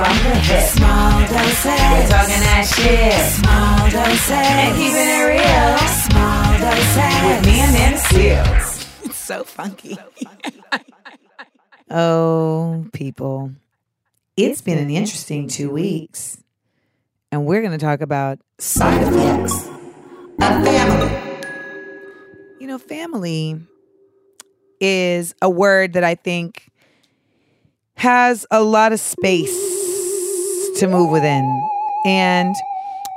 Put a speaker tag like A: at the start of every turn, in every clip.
A: From the hip.
B: Small doses.
A: We're talking that shit.
B: Small doses.
A: And keeping it real.
B: Small doses.
A: With me and Nana Seales.
B: It's so funky.
C: Oh, people. It's been an interesting two weeks. And we're going to talk about,
B: Side effects of family.
C: you know, family is a word that I think has a lot of space to move within. And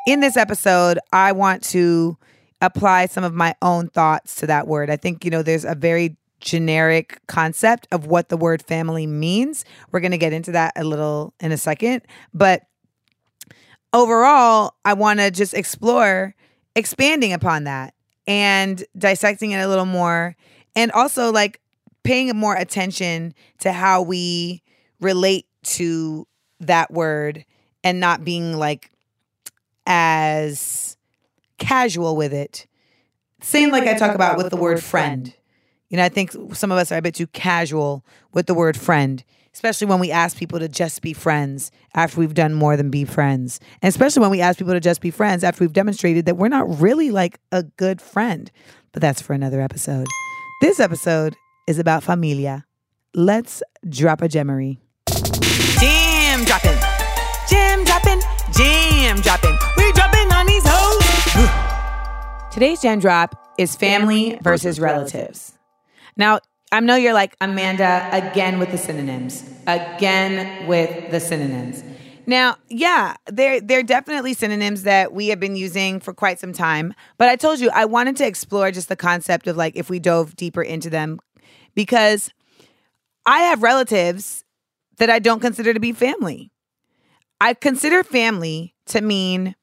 C: in this episode, I want to apply some of my own thoughts to that word. I think, you know, there's a very generic concept of what the word family means. We're going to get into that a little in a second. But overall, I want to just explore expanding upon that and dissecting it a little more and also like paying more attention to how we relate to that word and not being like as casual with it. Same like I talk about with the word friend. You know, I think some of us are a bit too casual with the word friend, especially when we ask people to just be friends after we've done more than be friends. And especially when we ask people to just be friends after we've demonstrated that we're not really like a good friend. But that's for another episode. This episode is about familia. Let's drop a gemery. Dropping. Jam dropping. Jam dropping. We dropping on these hoes. Today's jam drop is family versus relatives. Now, I know you're like, Amanda, again with the synonyms. Again with the synonyms. Now, yeah, they're, they're definitely synonyms that we have been using for quite some time. But I told you, I wanted to explore just the concept of like if we dove deeper into them because I have relatives that I don't consider to be family. I consider family to mean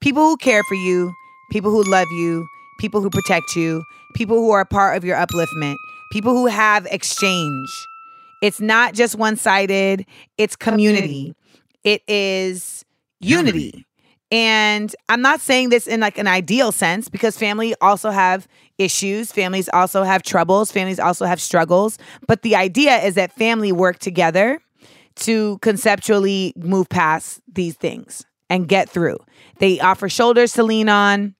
C: people who care for you, people who love you, people who protect you, people who are a part of your upliftment, people who have exchange. It's not just one sided, it's community. It is unity. And I'm not saying this in like an ideal sense because family also have issues, families also have troubles, families also have struggles, but the idea is that family work together to conceptually move past these things and get through. They offer shoulders to lean on.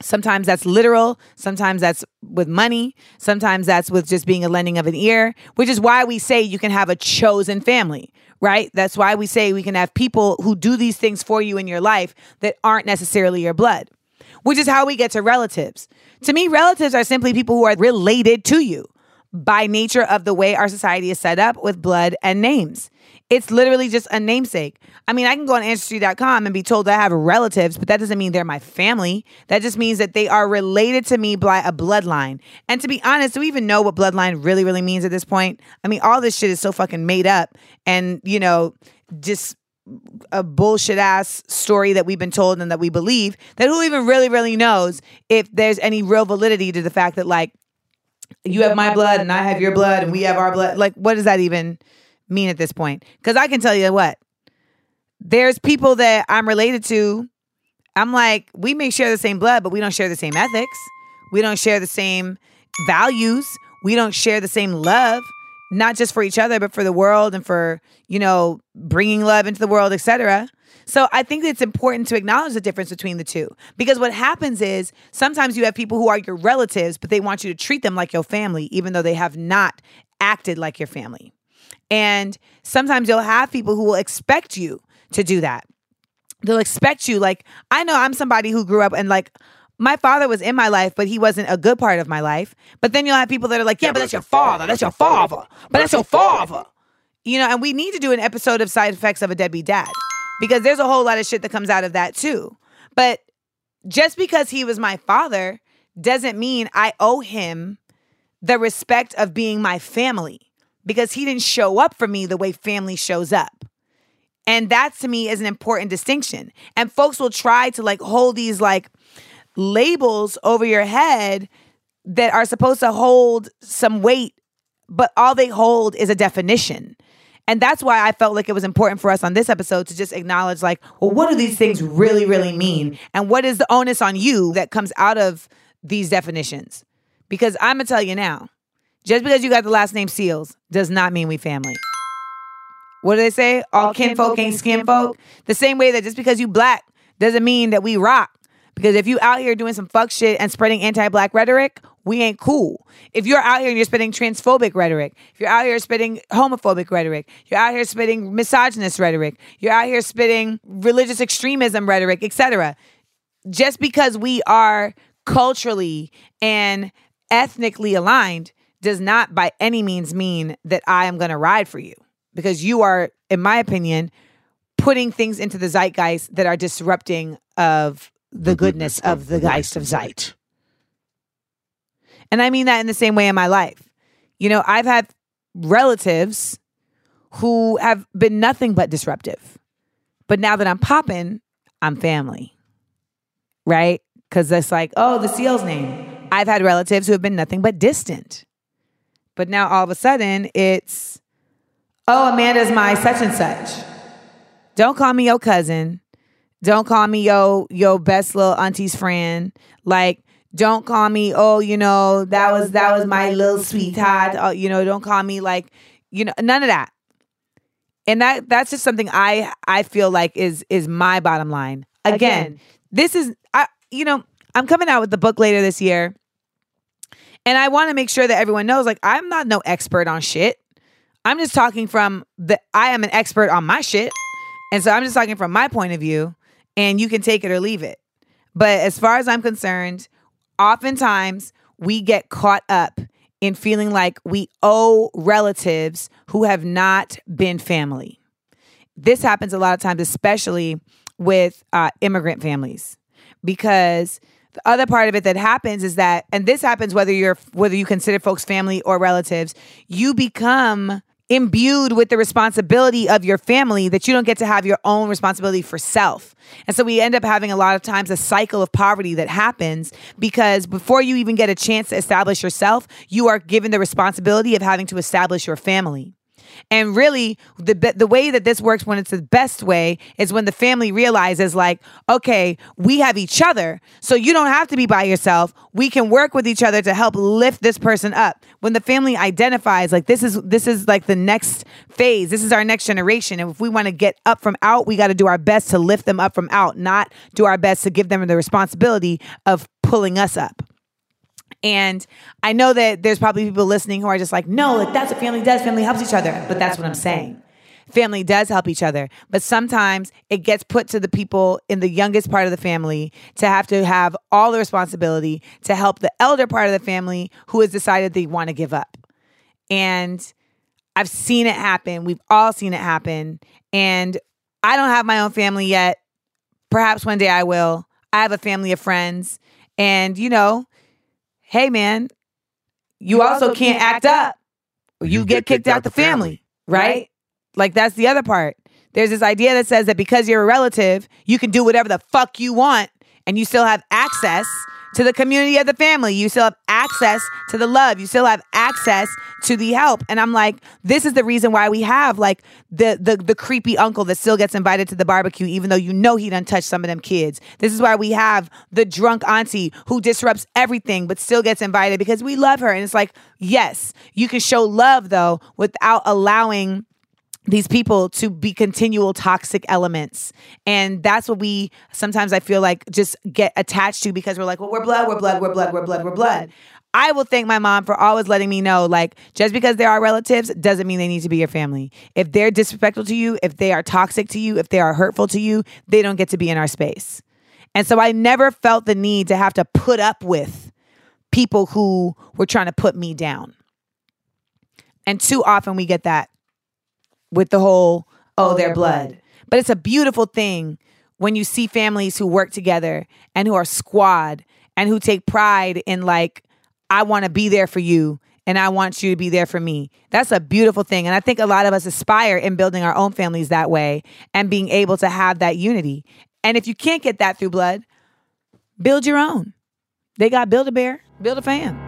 C: Sometimes that's literal, sometimes that's with money, sometimes that's with just being a lending of an ear, which is why we say you can have a chosen family, right? That's why we say we can have people who do these things for you in your life that aren't necessarily your blood, which is how we get to relatives. To me, relatives are simply people who are related to you by nature of the way our society is set up with blood and names. It's literally just a namesake. I mean, I can go on Ancestry.com and be told that I have relatives, but that doesn't mean they're my family. That just means that they are related to me by a bloodline. And to be honest, do we even know what bloodline really, really means at this point? I mean, all this shit is so fucking made up and, you know, just a bullshit ass story that we've been told and that we believe that who even really, really knows if there's any real validity to the fact that, like, you have my blood and I have your blood and we have our blood. Like, what does that even mean at this point? Because I can tell you what, there's people that I'm related to. I'm like, we may share the same blood, but we don't share the same ethics. We don't share the same values. We don't share the same love, not just for each other, but for the world and for, you know, bringing love into the world, etc. So I think it's important to acknowledge the difference between the two because what happens is sometimes you have people who are your relatives, but they want you to treat them like your family, even though they have not acted like your family. And sometimes you'll have people who will expect you to do that. They'll expect you, like, I know I'm somebody who grew up and like, my father was in my life, but he wasn't a good part of my life. But then you'll have people that are like, yeah, but that's your father. That's your father. But that's your father. You know, and we need to do an episode of side effects of a deadbeat dad because there's a whole lot of shit that comes out of that too. But just because he was my father doesn't mean I owe him the respect of being my family. Because he didn't show up for me the way family shows up. And that to me is an important distinction. And folks will try to like hold these like labels over your head that are supposed to hold some weight, but all they hold is a definition. And that's why I felt like it was important for us on this episode to just acknowledge, like, well, what do these things really, really mean? And what is the onus on you that comes out of these definitions? Because I'm to tell you now, just because you got the last name Seales does not mean we family. What do they say? All kinfolk ain't skinfolk. The same way that just because you black doesn't mean that we rock. Because if you out here doing some fuck shit and spreading anti-black rhetoric, we ain't cool. If you're out here and you're spitting transphobic rhetoric, if you're out here spitting homophobic rhetoric, you're out here spitting misogynist rhetoric, you're out here spitting religious extremism rhetoric, etc. Just because we are culturally and ethnically aligned does not by any means mean that I am going to ride for you because you are in my opinion putting things into the zeitgeist that are disrupting of the goodness of the geist of zeit. And I mean that in the same way in my life. You know, I've had relatives who have been nothing but disruptive. But now that I'm popping, I'm family. Right? Because it's like, oh, the SEAL's name. I've had relatives who have been nothing but distant. But now all of a sudden it's, oh, Amanda's my such and such. Don't call me your cousin. Don't call me yo yo best little auntie's friend. Like don't call me oh you know that was that was my little sweetheart. Oh, you know don't call me like you know none of that. And that that's just something I I feel like is is my bottom line. Again, this is I you know I'm coming out with the book later this year. And I want to make sure that everyone knows like I'm not no expert on shit. I'm just talking from the I am an expert on my shit. And so I'm just talking from my point of view and you can take it or leave it. But as far as I'm concerned, oftentimes we get caught up in feeling like we owe relatives who have not been family. This happens a lot of times, especially with uh, immigrant families, because the other part of it that happens is that, and this happens whether you're whether you consider folks family or relatives, you become imbued with the responsibility of your family that you don't get to have your own responsibility for self. And so we end up having a lot of times a cycle of poverty that happens because before you even get a chance to establish yourself, you are given the responsibility of having to establish your family. And really, the the way that this works when it's the best way is when the family realizes, like, okay, we have each other, so you don't have to be by yourself. We can work with each other to help lift this person up. When the family identifies, like, this is this is like the next phase. This is our next generation, and if we want to get up from out, we got to do our best to lift them up from out, not do our best to give them the responsibility of pulling us up. And I know that there's probably people listening who are just like, no, like that's what family does. Family helps each other. But that's what I'm saying. Family does help each other. But sometimes it gets put to the people in the youngest part of the family to have to have all the responsibility to help the elder part of the family who has decided they want to give up. And I've seen it happen. We've all seen it happen. And I don't have my own family yet. Perhaps one day I will. I have a family of friends. And, you know, hey man, you also can't act up. Or you get kicked out the family, right? Like that's the other part. There's this idea that says that because you're a relative, you can do whatever the fuck you want and you still have access to the community of the family. You still have access to the love. You still have access to the help. And I'm like, this is the reason why we have like the the the creepy uncle that still gets invited to the barbecue, even though you know he done touched some of them kids. This is why we have the drunk auntie who disrupts everything but still gets invited because we love her. And it's like, yes, you can show love though without allowing these people to be continual toxic elements. And that's what we sometimes I feel like just get attached to because we're like, well, we're blood, we're blood, we're blood, we're blood, we're blood. I will thank my mom for always letting me know, like, just because they are relatives doesn't mean they need to be your family. If they're disrespectful to you, if they are toxic to you, if they are hurtful to you, they don't get to be in our space. And so I never felt the need to have to put up with people who were trying to put me down. And too often we get that with the whole, oh, oh their blood. But it's a beautiful thing when you see families who work together and who are squad and who take pride in, like, I want to be there for you and I want you to be there for me. That's a beautiful thing. And I think a lot of us aspire in building our own families that way and being able to have that unity. And if you can't get that through blood, build your own. They got Build a Bear, Build a Fam.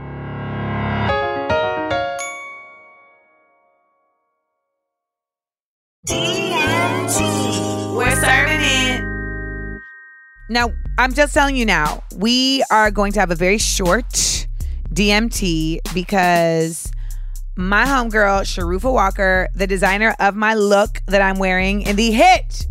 B: We're serving it.
C: Now, I'm just telling you now, we are going to have a very short DMT because my homegirl, Sharufa Walker, the designer of my look that I'm wearing in the hit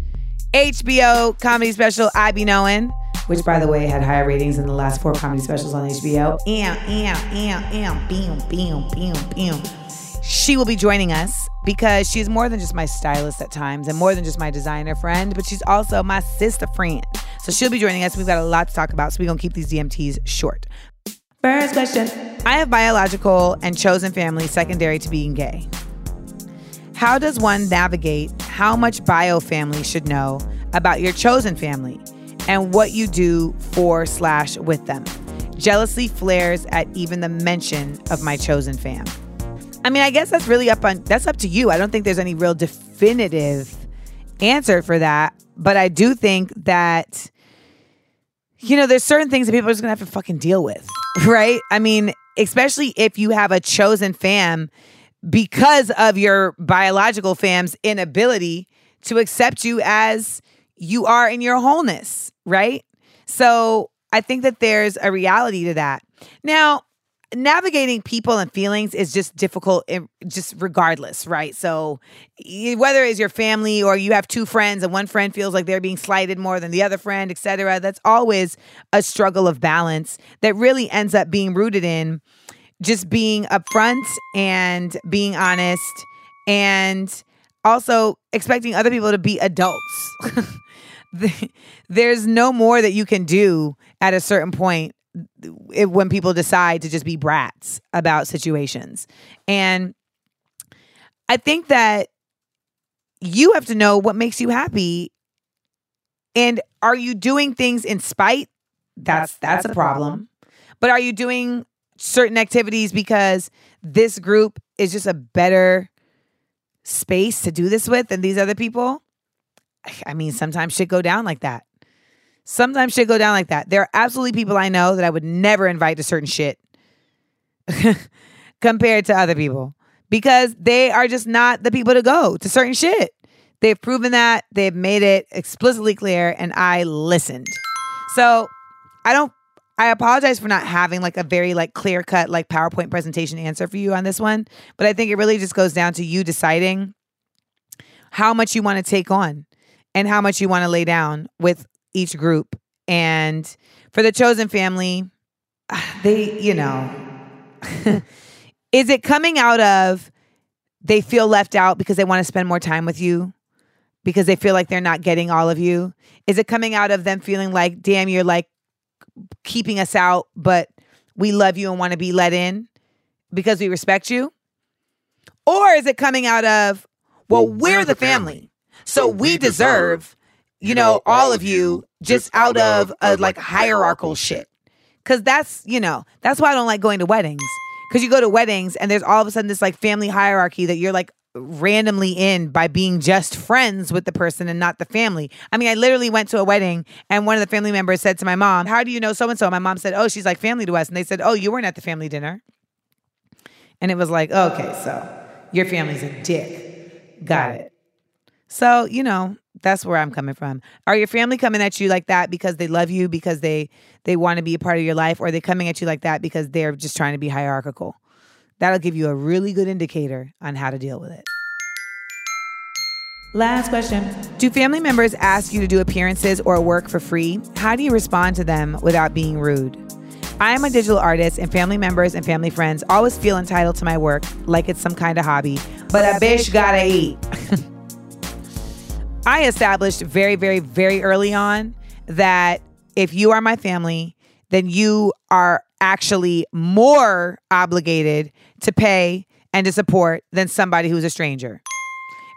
C: HBO comedy special I Be Knowing, which by the way had higher ratings than the last four comedy specials on HBO. Am, am, am, am, bam, bam, bam, bam. She will be joining us because she's more than just my stylist at times and more than just my designer friend, but she's also my sister friend. So she'll be joining us. We've got a lot to talk about, so we're gonna keep these DMTs short. First question I have biological and chosen family secondary to being gay. How does one navigate how much bio family should know about your chosen family and what you do for slash with them? Jealousy flares at even the mention of my chosen fam. I mean, I guess that's really up on that's up to you. I don't think there's any real definitive answer for that, but I do think that you know, there's certain things that people are just gonna have to fucking deal with, right? I mean, especially if you have a chosen fam because of your biological fam's inability to accept you as you are in your wholeness, right? So I think that there's a reality to that. Now, navigating people and feelings is just difficult just regardless right? So whether it's your family or you have two friends and one friend feels like they're being slighted more than the other friend etc that's always a struggle of balance that really ends up being rooted in just being upfront and being honest and also expecting other people to be adults. There's no more that you can do at a certain point if, when people decide to just be brats about situations. And I think that you have to know what makes you happy. And are you doing things in spite? That's that's a problem. But are you doing certain activities because this group is just a better space to do this with than these other people? I mean, sometimes shit go down like that. Sometimes shit go down like that. There are absolutely people I know that I would never invite to certain shit compared to other people because they are just not the people to go to certain shit. They've proven that, they've made it explicitly clear, and I listened. So I don't I apologize for not having like a very like clear cut like PowerPoint presentation answer for you on this one, but I think it really just goes down to you deciding how much you want to take on and how much you want to lay down with each group. And for the chosen family, they, you know, is it coming out of they feel left out because they want to spend more time with you? Because they feel like they're not getting all of you? Is it coming out of them feeling like, damn, you're like keeping us out, but we love you and want to be let in because we respect you? Or is it coming out of, well, we're the family, so we deserve, you know, all of you just out of a like hierarchical shit? Because that's, you know, that's why I don't like going to weddings. Because you go to weddings and there's all of a sudden this like family hierarchy that you're like randomly in by being just friends with the person and not the family. I mean, I literally went to a wedding and one of the family members said to my mom, How do you know so and so? My mom said, Oh, she's like family to us. And they said, Oh, you weren't at the family dinner. And it was like, Okay, so your family's a dick. Got it. So, you know, that's where I'm coming from. Are your family coming at you like that because they love you, because they they want to be a part of your life, or are they coming at you like that because they're just trying to be hierarchical? That'll give you a really good indicator on how to deal with it. Last question. Do family members ask you to do appearances or work for free? How do you respond to them without being rude? I am a digital artist, and family members and family friends always feel entitled to my work like it's some kind of hobby. But a bitch gotta eat. I established very, very, very early on that if you are my family, then you are actually more obligated to pay and to support than somebody who's a stranger.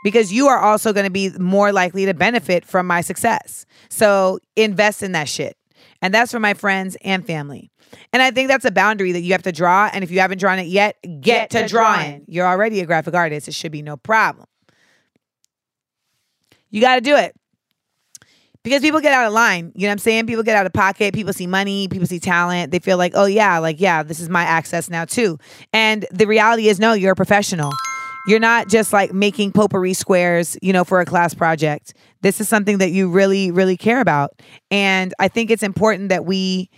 C: Because you are also going to be more likely to benefit from my success. So invest in that shit. And that's for my friends and family. And I think that's a boundary that you have to draw. And if you haven't drawn it yet, get, to, drawing. You're already a graphic artist. It should be no problem. You got to do it. Because people get out of line. You know what I'm saying? People get out of pocket. People see money. People see talent. They feel like, oh, yeah, like, yeah, this is my access now, too. And the reality is, no, you're a professional. You're not just like making potpourri squares, you know, for a class project. This is something that you really, really care about. And I think it's important that we,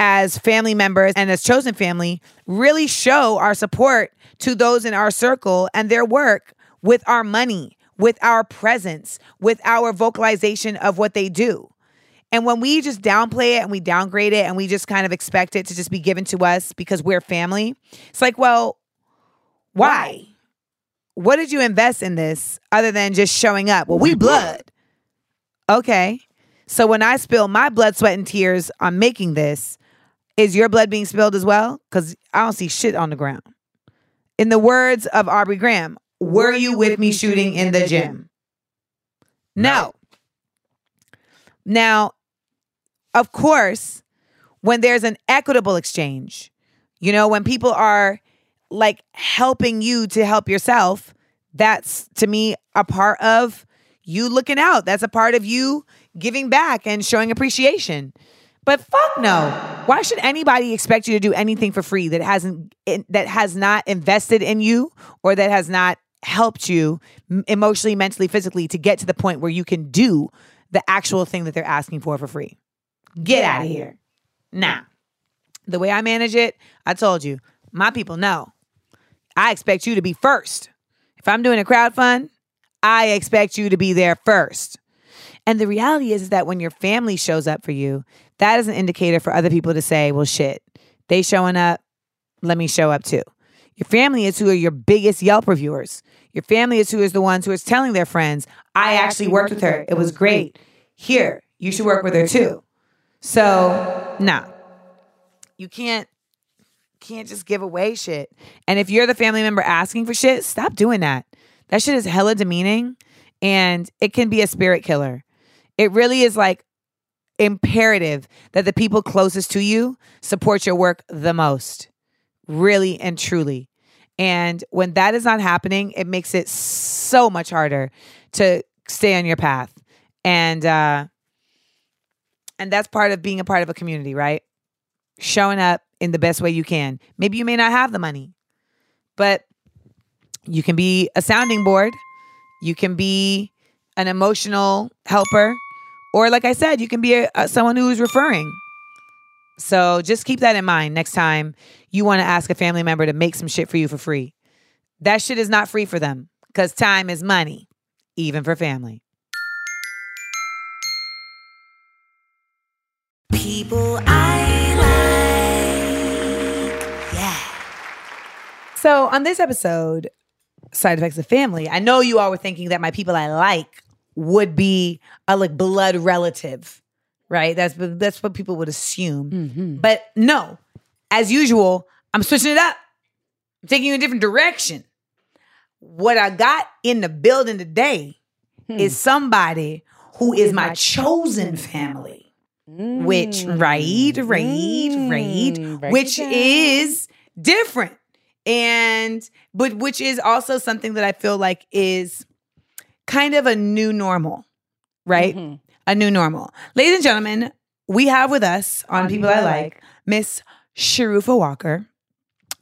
C: as family members and as chosen family, really show our support to those in our circle and their work with our money, with our presence, with our vocalization of what they do. And when we just downplay it and we downgrade it and we just kind of expect it to just be given to us because we're family, it's like, well, why? What did you invest in this other than just showing up? Well, we blood. Okay. So when I spill my blood, sweat, and tears on making this, is your blood being spilled as well? Because I don't see shit on the ground. In the words of Aubrey Graham, were you with me shooting in the gym? No. Now, of course, when there's an equitable exchange, you know, when people are like helping you to help yourself, that's to me a part of you looking out. That's a part of you giving back and showing appreciation. But fuck no. Why should anybody expect you to do anything for free that hasn't that has not invested in you or that has not helped you emotionally, mentally, physically to get to the point where you can do the actual thing that they're asking for for free? Get out of here. Nah. The way I manage it, I told you, my people know. I expect you to be first. If I'm doing a crowd fund, I expect you to be there first. And the reality is, is that when your family shows up for you, that is an indicator for other people to say, well, shit, they showing up, let me show up too. Your family is who are your biggest Yelp reviewers. Your family is who is the ones who is telling their friends, I actually worked with her. It was great. Here, you should work with her too. So, nah. You can't can't just give away shit. And if you're the family member asking for shit, stop doing that. That shit is hella demeaning and it can be a spirit killer. It really is like imperative that the people closest to you support your work the most. Really and truly. And when that is not happening, it makes it so much harder to stay on your path. And uh and that's part of being a part of a community, right? Showing up in the best way you can. Maybe you may not have the money, but you can be a sounding board. You can be an emotional helper. Or, like I said, you can be a, a, someone who's referring. So just keep that in mind next time you want to ask a family member to make some shit for you for free. That shit is not free for them because time is money, even for family.
B: People I like. Yeah.
C: So, on this episode, Side Effects of Family, I know you all were thinking that my people I like would be a like blood relative, right? That's that's what people would assume. But no, as usual, I'm switching it up. I'm taking you in a different direction. What I got in the building today is somebody who is my chosen family. Which right, right, right, which is different. And but which is also something that I feel like is kind of a new normal, right? A new normal. Ladies and gentlemen, we have with us on People I Like Miss Sharufa Walker,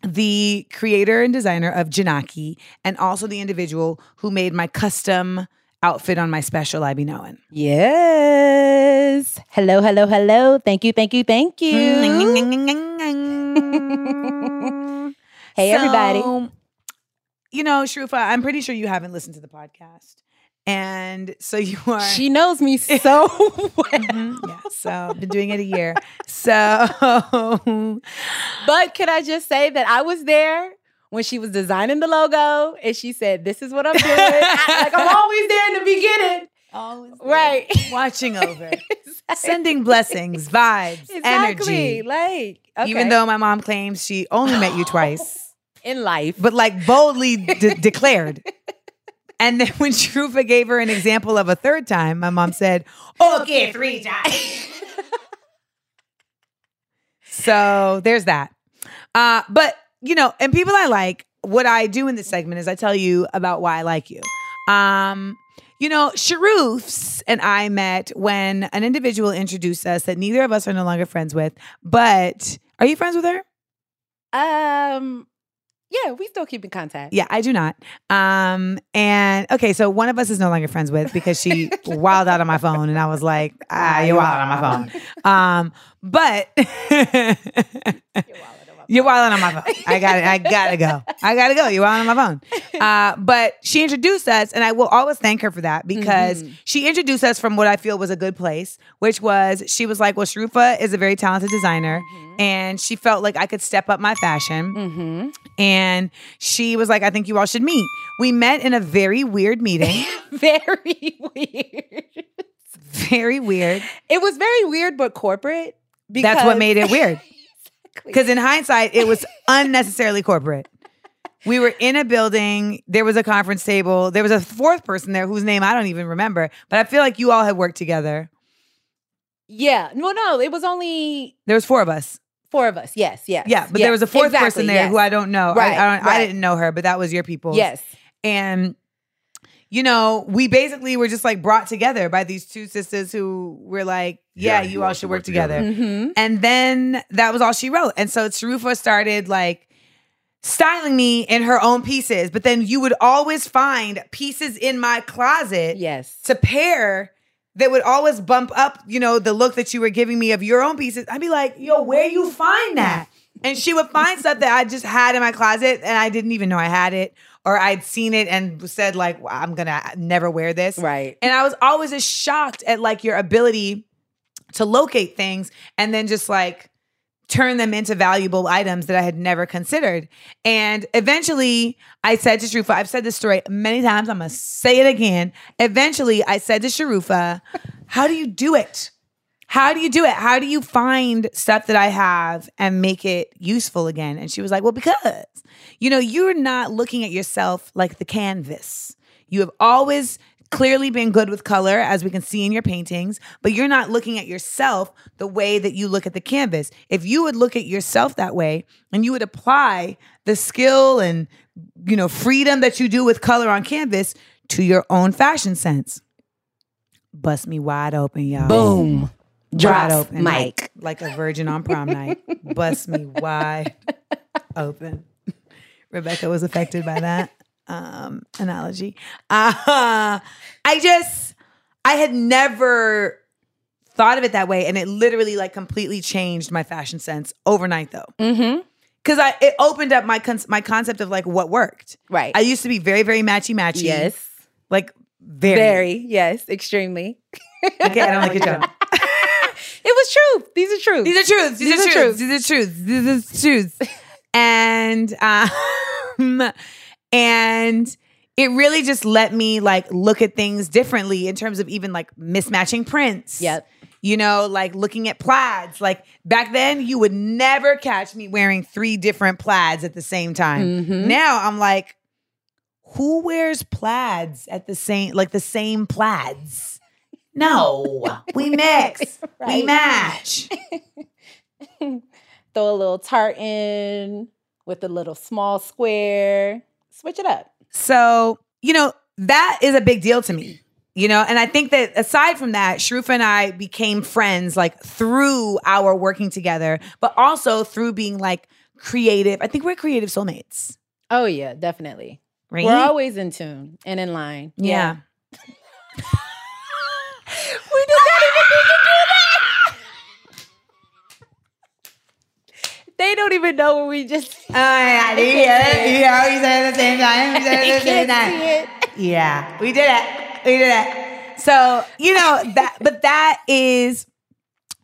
C: the creator and designer of Jinaki, and also the individual who made my custom outfit on my special I Be Knowing.
D: Yes. Hello, hello, hello. Thank you, thank you, thank you. hey, everybody.
C: You know, Sharufa, I'm pretty sure you haven't listened to the podcast. And so you are.
D: She knows me so well.
C: Mhm, yeah, so I've been doing it a year. So
D: But could I just say that I was there when she was designing the logo and she said, This is what I'm doing. I- like I'm always there in the beginning.
C: always
D: Right.
C: watching over, sending blessings, vibes,
D: Exactly.
C: energy.
D: Like,
C: Even though my mom claims she only met you twice,
D: in life.
C: but like boldly de- declared. And then when Sharufa gave her an example of a third time, my mom said, "Okay, three times." So there's that. Uh, but you know, and people I like, what I do in this segment is I tell you about why I like you. Um, you know, Sharoofs and I met when an individual introduced us that neither of us are no longer friends with. But are you friends with her?
D: Um, yeah, we still keep in contact.
C: Yeah, I do not. Um, and okay, so one of us is no longer friends with because she wilded out on my phone, and I was like, ah, you're wild on my phone. Um, but you're wilding on my phone. I got it. I gotta go. I gotta go. You're wilding on my phone. Uh, but she introduced us, and I will always thank her for that because she introduced us from what I feel was a good place, which was she was like, "Well, Sharufa is a very talented designer, and she felt like I could step up my fashion."
D: Mm-hmm.
C: And she was like, I think you all should meet. We met in a very weird meeting.
D: Very weird.
C: very weird.
D: It was very weird, but corporate. Because
C: That's what made it weird. Because in hindsight, it was unnecessarily corporate. We were in a building. There was a conference table. There was a fourth person there whose name I don't even remember. But I feel like you all had worked together.
D: Yeah. No, no, it was only
C: There was four of us.
D: four of us. Yes, yes.
C: Yeah, but
D: yes,
C: there was a fourth
D: exactly,
C: person there
D: yes.
C: who I don't know. I-
D: Right,
C: I, don't, I didn't know her, but that was your people.
D: Yes.
C: And you know, we basically were just like brought together by these two sisters who were like, yeah, you all should work together.
D: Mm-hmm.
C: And then that was all she wrote. And so Sharufa started like styling me in her own pieces. But then you would always find pieces in my closet
D: Yes.
C: to pair that would always bump up, you know, the look that you were giving me of your own pieces. I'd be like, yo, where you find that? And she would find stuff that I just had in my closet and I didn't even know I had it. Or I'd seen it and said, like, "Well, I'm gonna never wear this.
D: Right.
C: And I was always just shocked at like your ability to locate things and then just like turn them into valuable items that I had never considered. And eventually I said to Sharufa, I've said this story many times, I'm gonna say it again. Eventually I said to Sharufa, How do you do it? How do you do it? How do you find stuff that I have and make it useful again? And she was like, Well, because, you know, you're not looking at yourself like the canvas. You have always clearly been good with color, as we can see in your paintings, but you're not looking at yourself the way that you look at the canvas. If you would look at yourself that way and you would apply the skill and, you know, freedom that you do with color on canvas to your own fashion sense, bust me wide open, y'all.
D: Boom.
C: Wide
D: Drops
C: open.
D: Mike.
C: Like, like a virgin on prom night. Bust me wide open. Rebecca was affected by that um, analogy. Uh, I just, I had never thought of it that way. And it literally like completely changed my fashion sense overnight though.
D: Mm-hmm.
C: Cause I, it opened up my, con- my concept of like what worked.
D: Right.
C: I used to be very, very matchy matchy.
D: yes.
C: Like very.
D: Very. Yes. Extremely.
C: Okay, I don't like your joke.
D: It was true. These are true.
C: These are truths. These,
D: These
C: are,
D: are
C: truths.
D: truths.
C: These are truths. These are truths. And um, and it really just let me like look at things differently in terms of even like mismatching prints.
D: Yep.
C: You know, like looking at plaids. Like back then, you would never catch me wearing three different plaids at the same time.
D: Mhm.
C: Now I'm like, who wears plaids at the same like the same plaids? No, we mix, we match.
D: Throw a little tartan with a little small square. Switch it up.
C: So, you know, that is a big deal to me. You know, and I think that aside from that, Sharufa and I became friends like through our working together, but also through being like creative. I think we're creative soulmates,
D: Oh yeah, definitely.
C: right?
D: We're always in tune and in line.
C: yeah.
D: We did not even need to do that. They don't even know what we just.
C: Oh, yeah,
D: They can't see it.
C: Yeah, we said at the same time. We said at the same
D: can't
C: time.
D: see it.
C: Yeah, we did it. We did it. So, you know, that, but that is,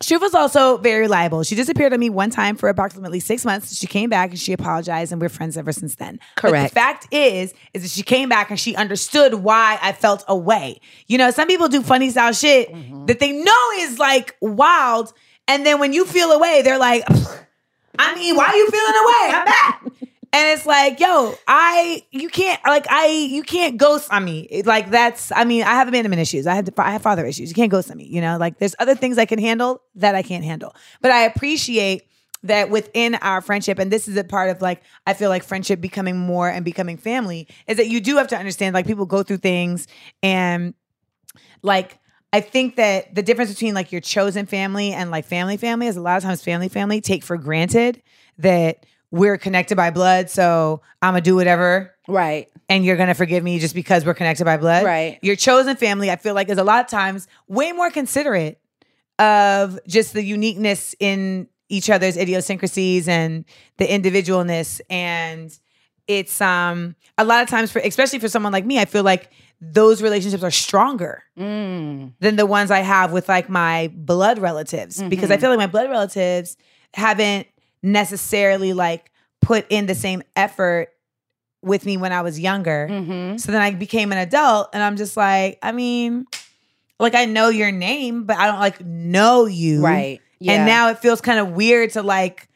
C: Sharufa's also very reliable. She disappeared on me one time for approximately six months. She came back and she apologized, and we're friends ever since then. But
D: Correct.
C: the fact is, is that she came back and she understood why I felt away. You know, some people do funny style shit mm-hmm. that they know is like wild. And then when you feel away, they're like, I mean, why are you feeling away? I'm back. And it's like, yo, I you can't like I you can't ghost on me. Like that's I mean, I have abandonment issues. I have I have father issues. You can't ghost on me. You know, like there's other things I can handle that I can't handle. But I appreciate that within our friendship, and this is a part of like, I feel like friendship becoming more and becoming family, is that you do have to understand like people go through things and like, I think that the difference between like your chosen family and like family family is a lot of times family family take for granted that we're connected by blood. So I'm gonna do whatever
D: Right.
C: and you're gonna forgive me just because we're connected by blood.
D: Right.
C: Your chosen family, I feel like, is a lot of times way more considerate of just the uniqueness in each other's idiosyncrasies and the individualness. And it's um a lot of times for especially for someone like me, I feel like those relationships are stronger
D: Mm.
C: than the ones I have with like my blood relatives because I feel like my blood relatives haven't necessarily like put in the same effort with me when I was younger.
D: hmm
C: So then I became an adult and I'm just like, I mean, like I know your name, but I don't like know you.
D: Right. Yeah.
C: And now it feels kind of weird to like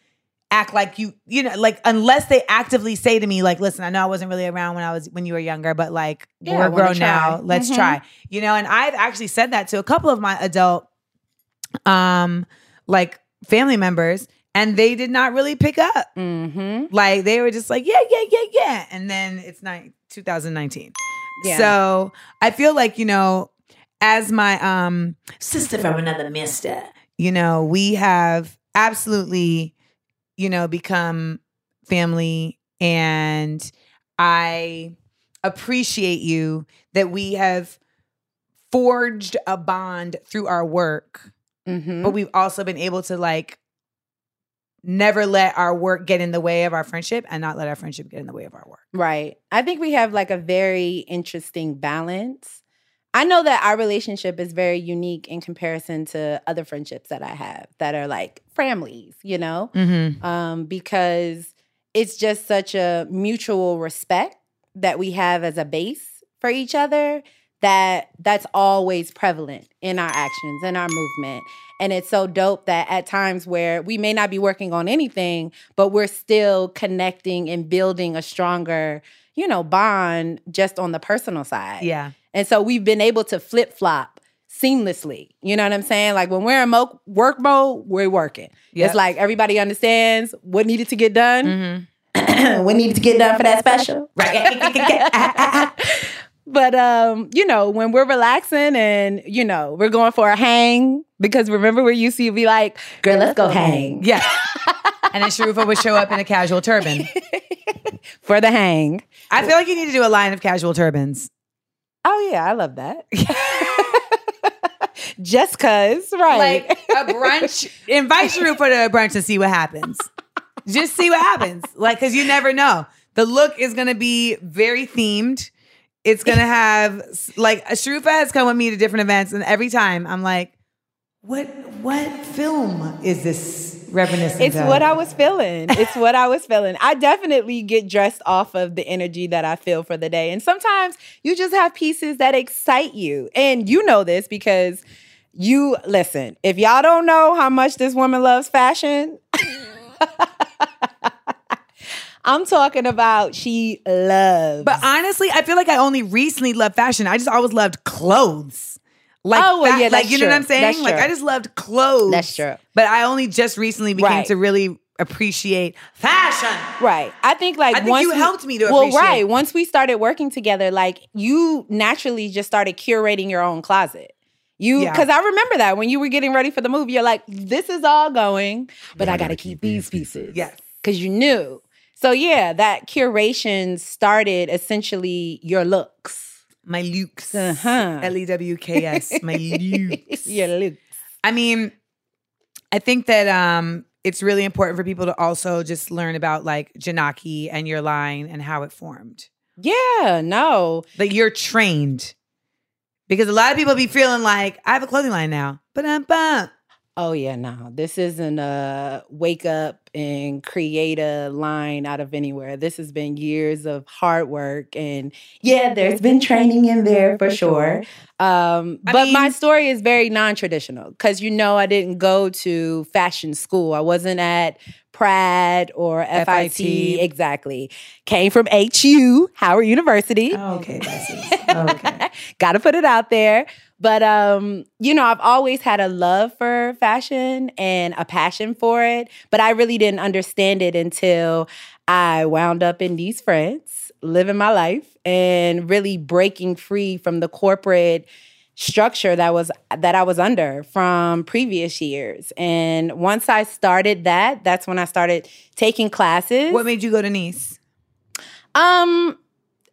C: act like you, you know, like unless they actively say to me, like, listen, I know I wasn't really around when I was when you were younger, but like
D: Yeah,
C: we're grown now. Let's
D: Mhm.
C: try. You know, and I've actually said that to a couple of my adult um like family members, and they did not really pick up.
D: hmm
C: Like they were just like, yeah, yeah, yeah, yeah. And then it's nine, 2019.
D: Yeah.
C: So I feel like, you know, as my um sister from another mister, you know, we have absolutely, you know, become family and I appreciate you that we have forged a bond through our work
D: hmm
C: but we've also been able to like never let our work get in the way of our friendship and not let our friendship get in the way of our work.
D: Right. I think we have like a very interesting balance. I know that our relationship is very unique in comparison to other friendships that I have that are like families, you know,
C: Mm-hmm.
D: um, because it's just such a mutual respect that we have as a base for each other that that's always prevalent in our actions in our movement and it's so dope that at times where we may not be working on anything but we're still connecting and building a stronger you know bond just on the personal side
C: Yeah.
D: and so we've been able to flip flop seamlessly. You know what I'm saying? Like when we're in mo- work mode, we're working.
C: Yep.
D: It's like everybody understands what needed to get done.
C: Mm-hmm.
D: what needed to get done for that special. Right. but um, you know, when we're relaxing and you know, we're going for a hang because remember we used to be like, girl, let's go hang.
C: Yeah. and then Sharufa would show up in a casual turban.
D: For the hang.
C: I feel like you need to do a line of casual turbans.
D: Oh yeah, I love that. Just cause, right.
C: Like a brunch. Invite Sharufa to a brunch and see what happens. Just see what happens. Like, cause you never know. The look is gonna be very themed. It's gonna have like uh, Sharufa has come with me to different events, and every time I'm like, what what film is this reminiscent
D: It's
C: of?
D: what I was feeling. It's what I was feeling. I definitely get dressed off of the energy that I feel for the day. And sometimes you just have pieces that excite you. And you know this because you listen, if y'all don't know how much this woman loves fashion, I'm talking about she loves.
C: But honestly, I feel like I only recently loved fashion. I just always loved clothes. Like,
D: Oh, well, yeah,
C: like you know what. I'm saying?
D: That's
C: like
D: true.
C: I just loved clothes.
D: That's true.
C: But I only just recently became
D: Right.
C: to really appreciate fashion.
D: Right. I think like
C: I think
D: once
C: you
D: we-
C: helped me to
D: Well,
C: appreciate-
D: right. Once we started working together, like you naturally just started curating your own closet. You
C: Yeah.
D: because I remember that when you were getting ready for the movie, you're like, this is all going, but I gotta keep these pieces.
C: Yes.
D: Because you knew. So yeah, that curation started essentially your looks.
C: My lewks.
D: Uh-huh.
C: L E W K S. My lewks.
D: your looks.
C: I mean, I think that um it's really important for people to also just learn about like Jinaki and your line and how it formed.
D: Yeah, no.
C: That you're trained. Because a lot of people be feeling like, I have a clothing line now. But I'm bum.
D: Oh yeah, no. This isn't a wake up and create a line out of anywhere. This has been years of hard work and yeah, there's been training in there for sure. Um, but my story is very non-traditional because you know I didn't go to fashion school. I wasn't at Pratt or FIT.
C: FIT.
D: Exactly. Came from HU, Howard University.
C: Okay, Bessie. Okay.
D: Got to put it out there. But um, you know, I've always had a love for fashion and a passion for it, but I really didn't understand it until I wound up in these friends, living my life and really breaking free from the corporate structure that was that I was under from previous years. And once I started that, that's when I started taking classes.
C: What made you go to Nice?
D: Um,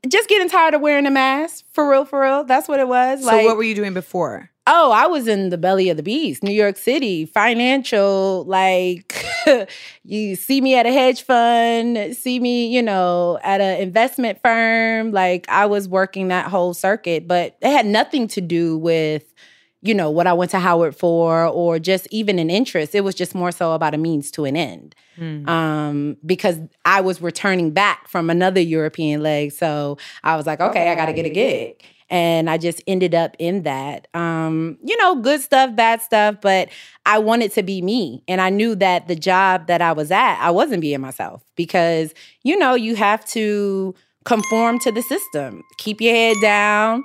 D: just getting tired of wearing a mask. For real, for real. That's what it was.
C: So what were you doing before?
D: Oh, I was in the belly of the beast, New York City, financial. Like, you see me at a hedge fund, see me, you know, at an investment firm. Like, I was working that whole circuit, but it had nothing to do with, you know, what I went to Howard for or just even an interest. It was just more so about a means to an end. Um, because I was returning back from another European leg. So I was like, okay, I got to get a gig and I just ended up in that. Um, you know, good stuff, bad stuff, but I wanted to be me. And I knew that the job that I was at, I wasn't being myself because, you know, you have to conform to the system, keep your head down.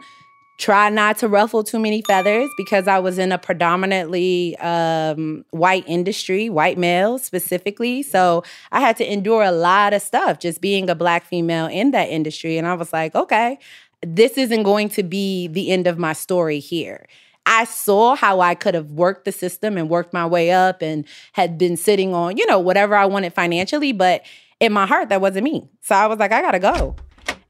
D: Try not to ruffle too many feathers because I was in a predominantly um, white industry, white male specifically. So I had to endure a lot of stuff just being a black female in that industry. And I was like, okay, this isn't going to be the end of my story here. I saw how I could have worked the system and worked my way up and had been sitting on, you know, whatever I wanted financially, but in my heart, that wasn't me. So I was like, I gotta go.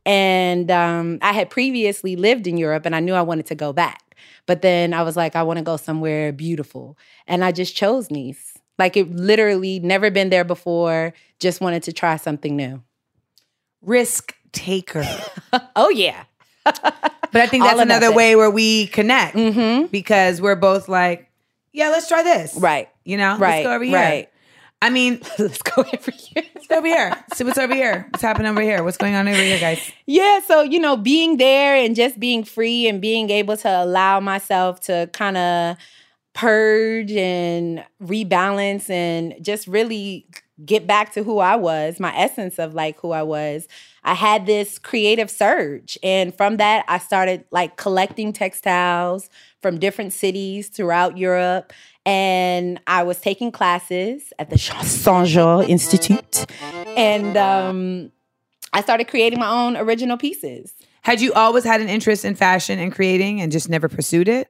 D: And um, I had previously lived in Europe and I knew I wanted to go back. But then I was like, I wanna go somewhere beautiful. And I just chose Nice. Like it literally never been there before, just wanted to try something new.
C: Risk taker.
D: Oh, yeah.
C: But I think that's another way where we connect
D: Mm-hmm.
C: because we're both like, yeah, let's try this.
D: Right.
C: You know,
D: Right.
C: let's go over here.
D: Right.
C: I mean,
D: Let's go every year.
C: let's go over here. See what's over here. What's happening over here? What's going on over here, guys?
D: Yeah, so you know, being there and just being free and being able to allow myself to kind of purge and rebalance and just really get back to who I was, my essence of like who I was. I had this creative surge and from that I started like collecting textiles from different cities throughout Europe and I was taking classes at the Saint-Jean Institute and um I started creating my own original pieces.
C: Had you always had an interest in fashion and creating and just never pursued it?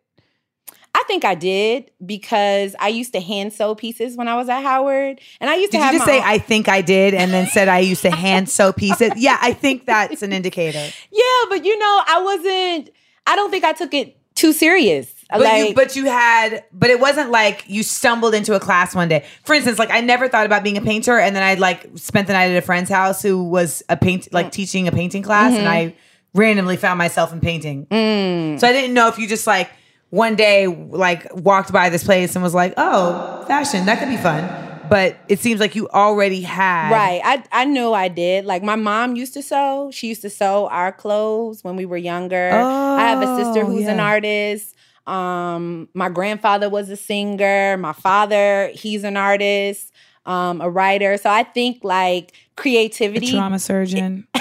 D: I think I did because I used to hand sew pieces when I was at Howard, and I used
C: Did
D: to
C: you just say
D: own-
C: I think I did and then said I used to hand sew pieces? Yeah, I think that's an indicator.
D: yeah, but you know, I wasn't. I don't think I took it too serious.
C: But
D: like,
C: you but you had but it wasn't like you stumbled into a class one day. For instance, like I never thought about being a painter and then I like spent the night at a friend's house who was a paint like mm. teaching a painting class and mm-hmm. I randomly found myself in painting. Mm. So I didn't know if you just like one day like walked by this place and was like, "Oh, fashion, that could be fun." But it seems like you already had
D: Right. I, I knew I did. Like my mom used to sew. She used to sew our clothes when we were younger. I have a sister
C: Oh,
D: who's an artist. Um, my grandfather was a singer. My father, he's an artist, um, a writer. So I think like
C: a
D: creativity,
C: trauma surgeon.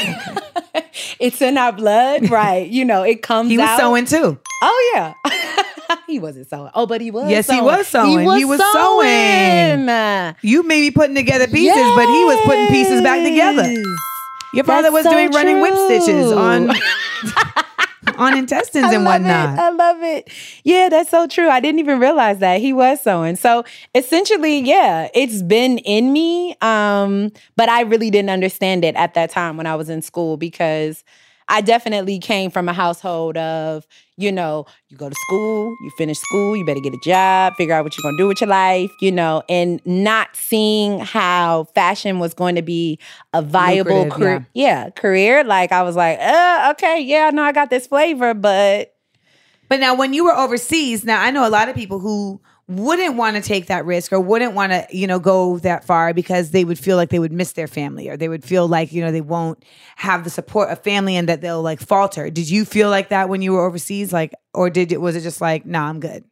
D: it's in our blood, right? You know, it comes.
C: He was
D: out.
C: sewing too.
D: Oh yeah. he wasn't sewing. Oh, but he was.
C: Yes, he was sewing. He was sewing.
D: sewing.
C: You may be putting together pieces, but he was putting pieces back together.
D: Yes.
C: Your father
D: That's
C: was
D: so
C: doing running whip stitches on on intestines and whatnot.
D: It. I love it. Yeah, that's so true. I didn't even realize that he was sewing. So essentially, yeah, it's been in me. Um, but I really didn't understand it at that time when I was in school because I definitely came from a household of, you know, you go to school, you finish school, you better get a job, figure out what you're gonna do with your life, you know, and not seeing how fashion was going to be a viable career. Yeah. career. Like I was like, uh, okay, yeah, no, I got this flavor, but
C: But now, when you were overseas, now I know a lot of people who wouldn't want to take that risk or wouldn't want to, you know, go that far because they would feel like they would miss their family or they would feel like, you know, they won't have the support of family and that they'll like falter. Did you feel like that when you were overseas? Like, or did it, was it just like, nah, I'm good?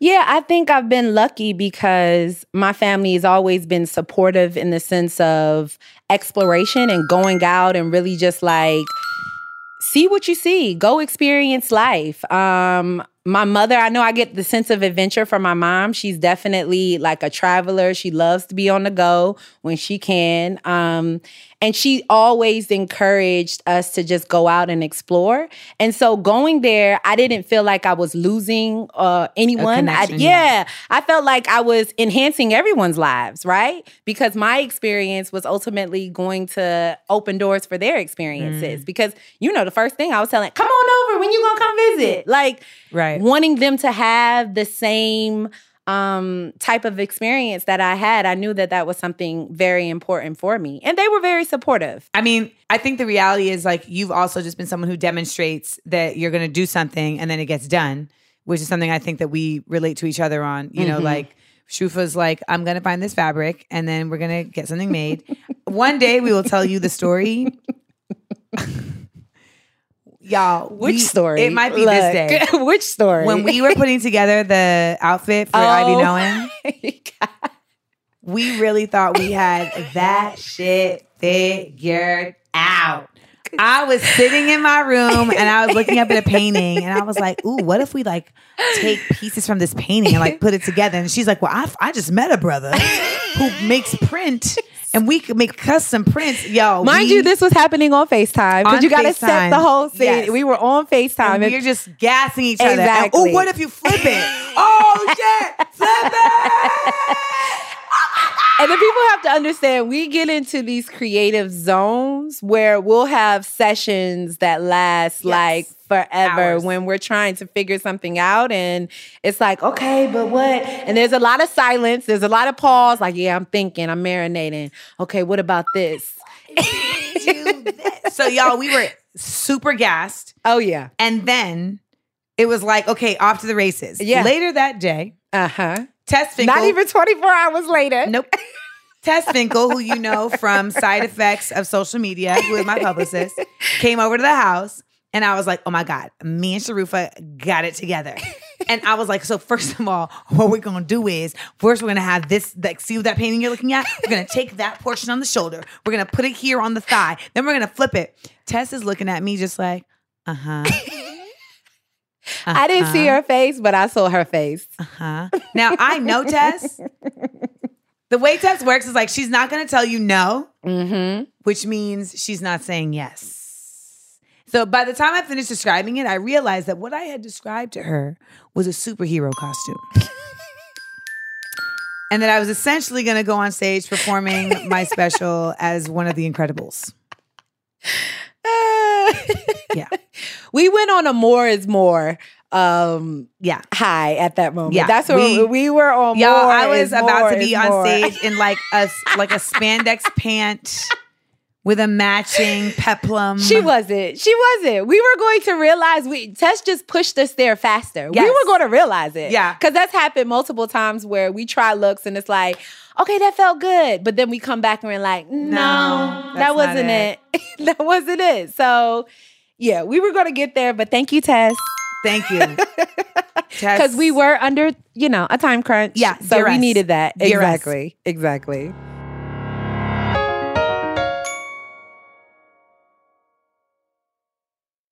D: Yeah, I think I've been lucky because my family has always been supportive in the sense of exploration and going out and really just like see what you see, go experience life. Um, my mother, I know I get the sense of adventure from my mom. She's definitely like a traveler. She loves to be on the go when she can. Um, and she always encouraged us to just go out and explore. And so going there, I didn't feel like I was losing uh, anyone. I, yeah,
C: yeah.
D: I felt like I was enhancing everyone's lives, right? Because my experience was ultimately going to open doors for their
C: Mm.
D: experiences. Because you know, the first thing I was telling, come on over when you gonna come visit, like
C: Right.
D: wanting them to have the same um type of experience that I had. I knew that that was something very important for me, and they were very supportive.
C: I mean, I think the reality is like you've also just been someone who demonstrates that you're going to do something and then it gets done, which is something I think that we relate to each other on. You know,
D: Mm-hmm.
C: like Shufa's like, I'm going to find this fabric and then we're going to get something made. One day we will tell you the story. Y'all,
D: Which
C: we-
D: story?
C: It might be this day.
D: Which story?
C: When we were putting together the outfit for oh Ivy
D: Oh
C: Knowing,
D: my
C: we really thought we had that shit figured out. I was sitting in my room and I was looking up at a painting and I was like, ooh, what if we like take pieces from this painting and like put it together? And she's like, well, I, I just met a brother who makes print and we could make custom prints. Yo,
D: Mind
C: we-
D: you, this was happening on FaceTime. But you gotta set the whole scene.
C: Yes.
D: We were on FaceTime.
C: and
D: and-
C: we're just gassing each other.
D: Exactly.
C: oh, what if you flip it? oh shit, flip it!
D: And the people have to understand we get into these creative zones where we'll have sessions that last like forever
C: Hours.
D: when we're trying to figure something out. And it's like, okay, but what? And there's a lot of silence, there's a lot of pause, like, yeah, I'm thinking, I'm marinating. Okay, what about this?
C: This. So y'all, we were super gassed.
D: Oh, yeah.
C: And then it was like, okay, off to the races.
D: Yeah.
C: Later that day,
D: Uh huh.
C: Tess Finkel.
D: Not even 24 hours later.
C: Nope. Tess Finkel, who you know from side effects of social media, who is my publicist, came over to the house. And I was like, oh my God, me and Sharufa got it together. And I was like, so first of all, what we're gonna do is first we're gonna have this, like, see that painting you're looking at? We're gonna take that portion on the shoulder, we're gonna put it here on the thigh, then we're gonna flip it. Tess is looking at me just like, uh-huh. Uh-huh.
D: I didn't see
C: Uh-huh.
D: her face, but I saw her face.
C: Uh huh? Now I know Tess. The way Tess works is like she's not going to tell you no,
D: Mm-hmm.
C: which means she's not saying yes. So by the time I finished describing it, I realized that what I had described to her was a superhero costume. and that I was essentially going to go on stage performing my special as one of the Incredibles. Yeah.
D: we went on a more is more um
C: Yeah.
D: high at that moment.
C: Yeah,
D: That's what
C: we-
D: we, we were on.
C: Y'all, I was about to be on
D: more.
C: stage in like a like a spandex pant with a matching peplum.
D: She wasn't. She wasn't. We were going to realize we Tess just pushed us there faster. We were going to realize it.
C: Yeah.
D: Because that's happened multiple times where we try looks and it's like, okay, that felt good. But then we come back and we're like, no,
C: that's
D: that wasn't
C: it.
D: it. that wasn't it. So yeah, we were going to get there, but thank you, Tess.
C: Thank you.
D: Because we were under, you know, a time crunch.
C: Yeah,
D: So we needed that.
C: Duress.
D: Exactly. Exactly.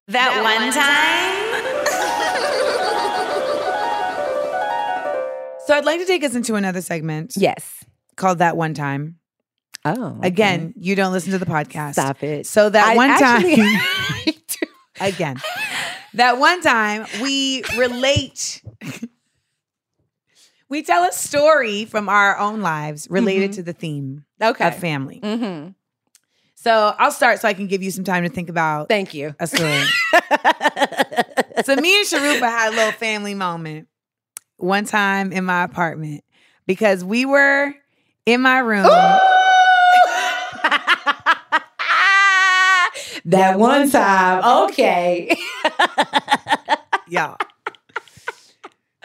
B: That one time.
C: So I'd like to take us into another segment
D: Yes.
C: Called That One Time.
D: Oh.
C: Again, you don't listen to the podcast.
D: Stop it.
C: So that
D: I
C: one
D: actually-
C: time, again, that one time we relate, we tell a story from our own lives related to the theme
D: okay.
C: of family.
D: Mm-hmm.
C: So I'll start so I can give you some time to think about
D: Thank you.
C: a story. so me and Sharufa had a little family moment one time in my apartment because we were in my room.
D: that one time. Okay.
C: y'all.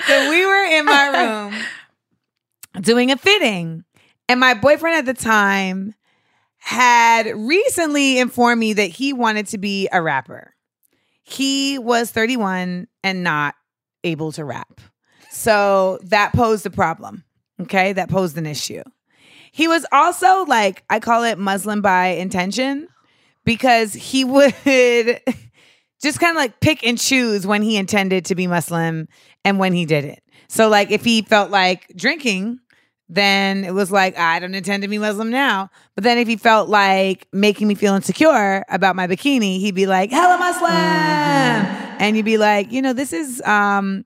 C: So we were in my room doing a fitting, and my boyfriend at the time had recently informed me that he wanted to be a rapper. He was 31 and not able to rap. So that posed a problem. Okay. That posed an issue. He was also like, I call it Muslim by intention because he would just kind of like pick and choose when he intended to be Muslim and when he didn't. So like if he felt like drinking, then it was like I don't intend to be Muslim now. But then if he felt like making me feel insecure about my bikini, he'd be like, "Hella Muslim," and you'd be like, you know, this is um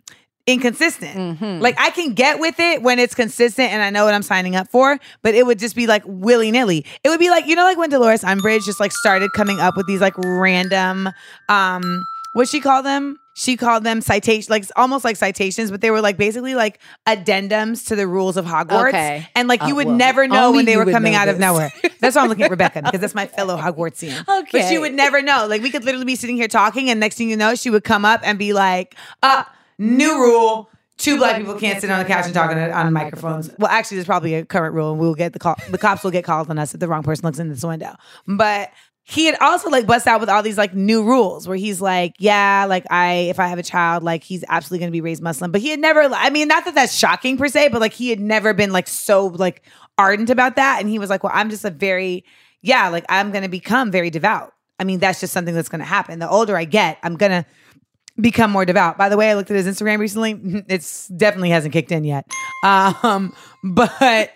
C: inconsistent. Like I can get with it when it's consistent and I know what I'm signing up for, but it would just be like willy nilly. It would be like you know, like when Dolores Umbridge just like started coming up with these like random, um, what she call them? She called them citations, like almost like citations, but they were like basically like addendums to the rules of Hogwarts.
D: Okay.
C: And like you
D: Oh,
C: would
D: well,
C: never know when they were coming out of nowhere. That's why I'm looking at Rebecca because that's my fellow Hogwartsian. But she would never know. Like we could literally be sitting here talking, and next thing you know, she would come up and be like, "Uh, new rule." Two black people can't sit on the couch and talk on, on microphones. Well, actually, there's probably a current rule, and we'll get the call. The cops will get called on us if the wrong person looks in this window. But he had also like bust out with all these like new rules where he's like, yeah, like I if I have a child, like he's absolutely going to be raised Muslim. But he had never. I mean, not that that's shocking per se, but like he had never been like so like ardent about that. And he was like, well, I'm just a very yeah, like I'm going to become very devout. I mean, that's just something that's going to happen. The older I get, I'm going to become more devout. By the way, I looked at his Instagram recently. It's definitely hasn't kicked in yet. Um, but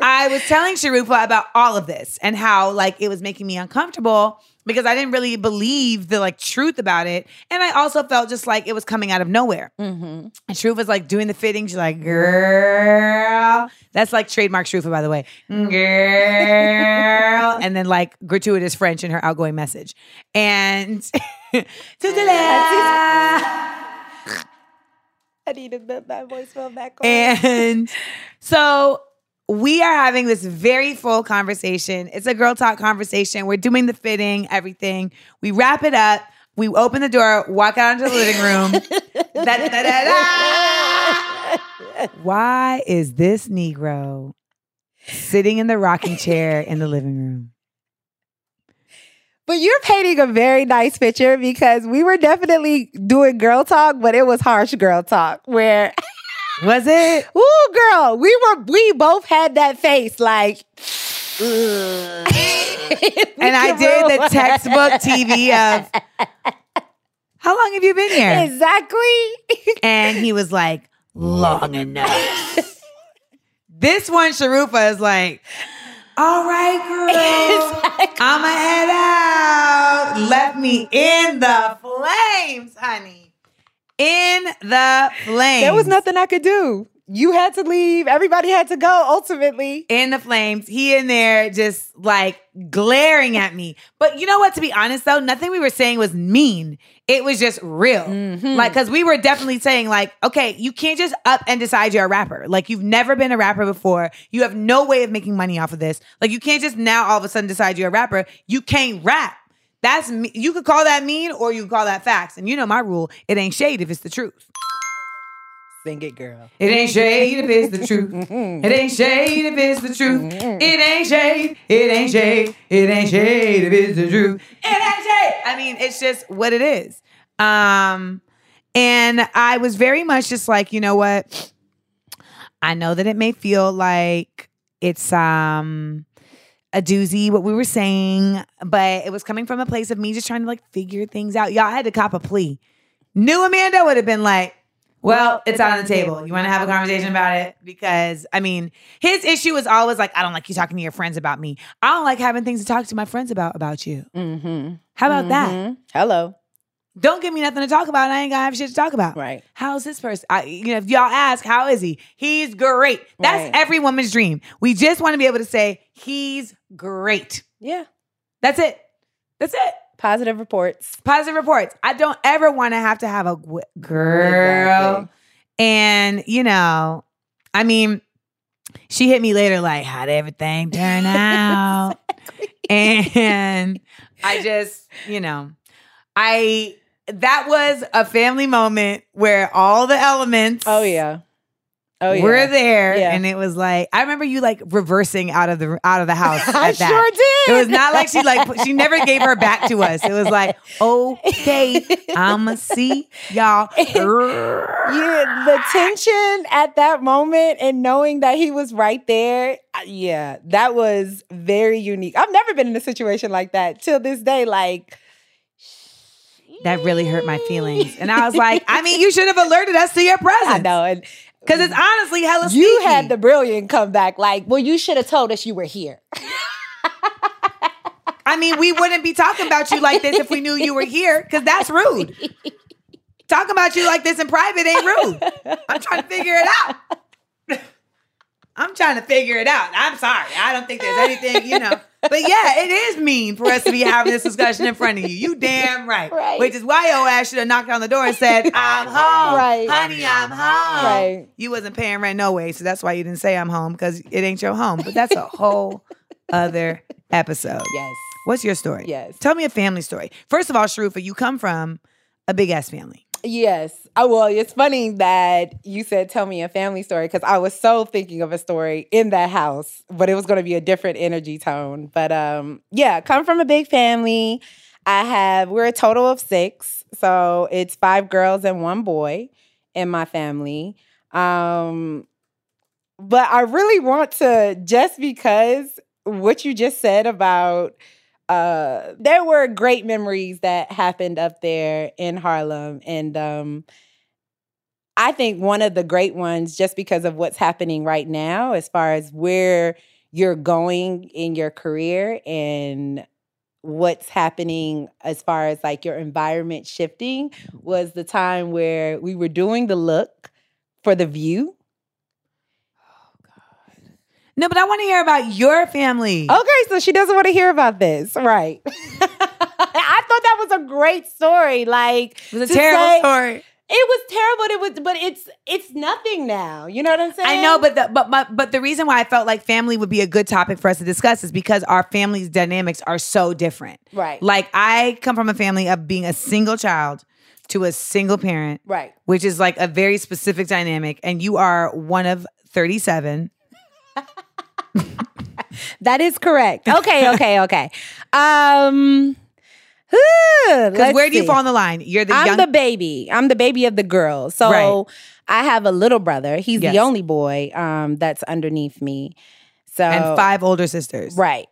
C: I was telling Sharufa about all of this and how like it was making me uncomfortable because I didn't really believe the like truth about it. And I also felt just like it was coming out of nowhere. And Shruva's like doing the fitting. She's like, girl. That's like trademark Shruva, by the way. Girl. and then like gratuitous French in her outgoing message. And
D: I needed that, that voicemail back on.
C: And so we are having this very full conversation. It's a girl talk conversation. We're doing the fitting, everything. We wrap it up. We open the door, walk out into the living room. Da, da, da. Why is this Negro sitting in the rocking chair in the living room?
D: But you're painting a very nice picture because we were definitely doing girl talk, but it was harsh girl talk where,
C: Was it?
D: ooh, girl, we were, we both had that face like. Mm.
C: And I did the textbook TV of how long have you been here?
D: Exactly.
C: And he was like, long enough. this one, Sharufa, is like, all right, girl. I'ma head out. Left me in the flames, honey. In the flames.
D: There was nothing I could do. You had to leave. Everybody had to go ultimately.
C: in the flames. He in there just like glaring at me. But you know what? To be honest though, nothing we were saying was mean. It was just real. Mm-hmm. Like, cause we were definitely saying, like, okay, you can't just up and decide you're a rapper. Like, you've never been a rapper before. You have no way of making money off of this. Like, you can't just now all of a sudden decide you're a rapper. You can't rap. That's me- you could call that mean or you could call that facts. And you know my rule: it ain't shade if it's the truth.
D: Sing it, girl.
C: It ain't shade if it's the truth. It ain't shade if it's the truth. It ain't shade. It ain't shade. It ain't shade if it's the truth. It ain't shade. I mean, it's just what it is. Um, and I was very much just like, you know what? I know that it may feel like it's um a doozy what we were saying, but it was coming from a place of me just trying to like figure things out. Y'all had to cop a plea. New Amanda would have been like, well, it's on the table. You want to have a conversation about it? Because, I mean, his issue is always like, I don't like you talking to your friends about me. I don't like having things to talk to my friends about about you.
D: Mm-hmm.
C: How about that?
D: Hello.
C: Don't give me nothing to talk about. I ain't gonna have shit to talk about.
D: Right.
C: How's this person? I, you know, if y'all ask, how is he? He's great. That's
D: Right.
C: every woman's dream. We just want to be able to say he's great.
D: Yeah.
C: That's it. That's it.
D: Positive reports.
C: Positive reports. I don't ever want to have to have a w- girl.
D: Exactly.
C: And, you know, I mean, she hit me later like, how'd everything turn out? And I just, you know, I, that was a family moment where all the elements
D: Oh yeah. Oh yeah.
C: were there.
D: Yeah.
C: And it was like, I remember you like reversing out of the, out of the house
D: I
C: at that.
D: sure did.
C: It was not like she like she never gave her back to us. It was like, okay, I'ma see y'all.
D: Yeah, the tension at that moment and knowing that he was right there, uh, yeah, that was very unique. I've never been in a situation like that till this day. Like,
C: that really hurt my feelings. And I was like, I mean, you should have alerted us to your presence.
D: I know. And
C: Because it's honestly hella
D: you
C: sneaky.
D: had the brilliant comeback. Like, well, you should have told us you were here.
C: I mean, we wouldn't be talking about you like this if we knew you were here, because that's rude. Talking about you like this in private ain't rude. I'm trying to figure it out. I'm trying to figure it out. I'm sorry. I don't think there's anything, you know. But yeah, it is mean for us to be having this discussion in front of you. You damn right.
D: Right.
C: Which is why your ass should have knocked on the door and said, I'm home.
D: Right.
C: Honey, I'm home.
D: Right.
C: You wasn't paying rent no way, so that's why you didn't say I'm home, because it ain't your home. But that's a whole other episode.
D: Yes.
C: What's your story?
D: Yes.
C: Tell me a family story. First of all, Sharufa, you come from a big ass family.
D: Yes. Oh, well, it's funny that you said tell me a family story because I was so thinking of a story in that house, but it was going to be a different energy tone. But um, yeah, come from a big family. I have we're a total of six, so it's five girls and one boy in my family. Um, but I really want to just because what you just said about uh there were great memories that happened up there in Harlem and um I think one of the great ones just because of what's happening right now as far as where you're going in your career and what's happening as far as like your environment shifting was the time where we were doing the look for the view
C: No, but I want to hear about your family.
D: Okay, so she doesn't want to hear about this, right? I thought that was a great story. Like
C: it was a terrible
D: say-
C: story.
D: It was terrible. It was, but it's it's nothing now. You know what I'm saying?
C: I know, but the, but but but the reason why I felt like family would be a good topic for us to discuss is because our family's dynamics are so different.
D: Right.
C: Like I come from a family of being a single child to a single parent,
D: right.
C: which is like a very specific dynamic, and you are one of thirty-seven.
D: That is correct. Okay, okay, okay. Um,
C: Because where do you fall in the line? You're the
D: I'm
C: young.
D: the baby. I'm the baby of the girls. So
C: Right.
D: I have a little brother. He's
C: Yes.
D: the only boy um, that's underneath me. So
C: and five older sisters.
D: right.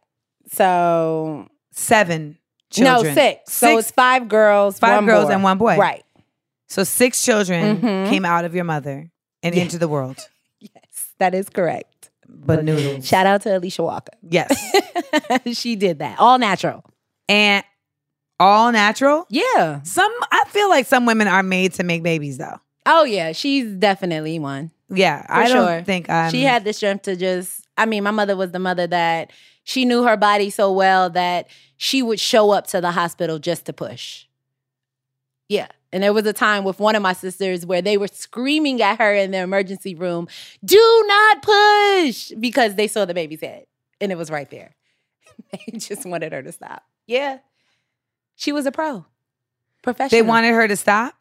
D: So
C: Seven children.
D: no six. So it's five girls,
C: Five girls
D: boy.
C: and one boy.
D: Right.
C: So six children
D: Mhm.
C: came out of your mother and
D: Yeah.
C: into the world.
D: Yes, that is correct.
C: But noodles.
D: Shout out to Alicia Walker.
C: Yes.
D: she did that. All natural.
C: and all natural.
D: Yeah.
C: Some I feel like some women are made to make babies though.
D: Oh yeah, she's definitely one.
C: Yeah, I
D: For
C: don't
D: sure.
C: think I'm
D: she had the strength to just I mean, my mother was the mother that she knew her body so well that she would show up to the hospital just to push. Yeah. And there was a time with one of my sisters where they were screaming at her in the emergency room, do not push, because they saw the baby's head and it was right there. they just wanted her to stop. Yeah. She was a pro, professional.
C: They wanted her to stop.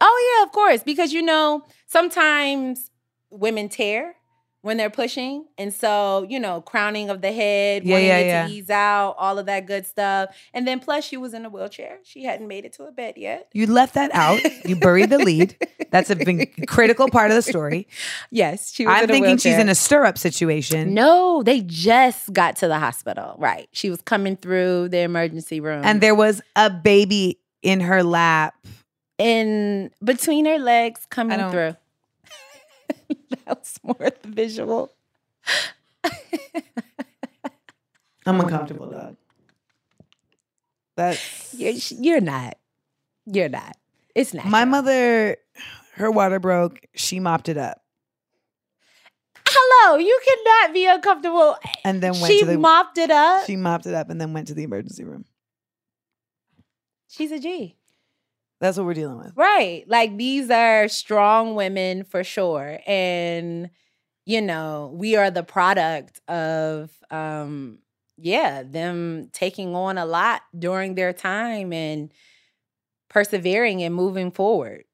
D: Oh yeah, of course, because you know sometimes women tear when they're pushing, and so you know crowning of the head,
C: Yeah,
D: wanting
C: yeah,
D: it
C: yeah.
D: to ease out, all of that good stuff, and then plus she was in a wheelchair; she hadn't made it to a bed yet.
C: You left that out. You buried the lead. That's a big critical part of the story.
D: Yes, she was.
C: I'm thinking she's in a stirrup situation.
D: No, they just got to the hospital. Right, she was coming through the emergency room,
C: And there was a baby in her lap.
D: in between her legs coming through. That was more the visual.
C: I'm uncomfortable, dog. That's
D: You're, you're not. You're not. It's not.
C: my mother. Her water broke. She mopped it up
D: Hello, you cannot be uncomfortable.
C: and then went
D: She
C: to the.
D: mopped it up.
C: she mopped it up and then went to the emergency room.
D: She's a G.
C: That's what we're dealing with.
D: Right. Like these are strong women for sure. And, you know, we are the product of um, yeah, them taking on a lot during their time and persevering and moving forward.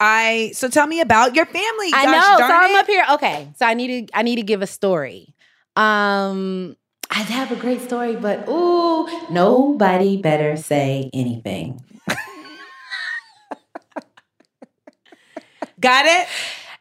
C: I so tell me about your family.
D: I
C: Gosh
D: know. So
C: darn
D: I'm
C: it.
D: up here. Okay. So I need to I need to give a story. Um I have a great story, but ooh, nobody better say anything.
C: Got it.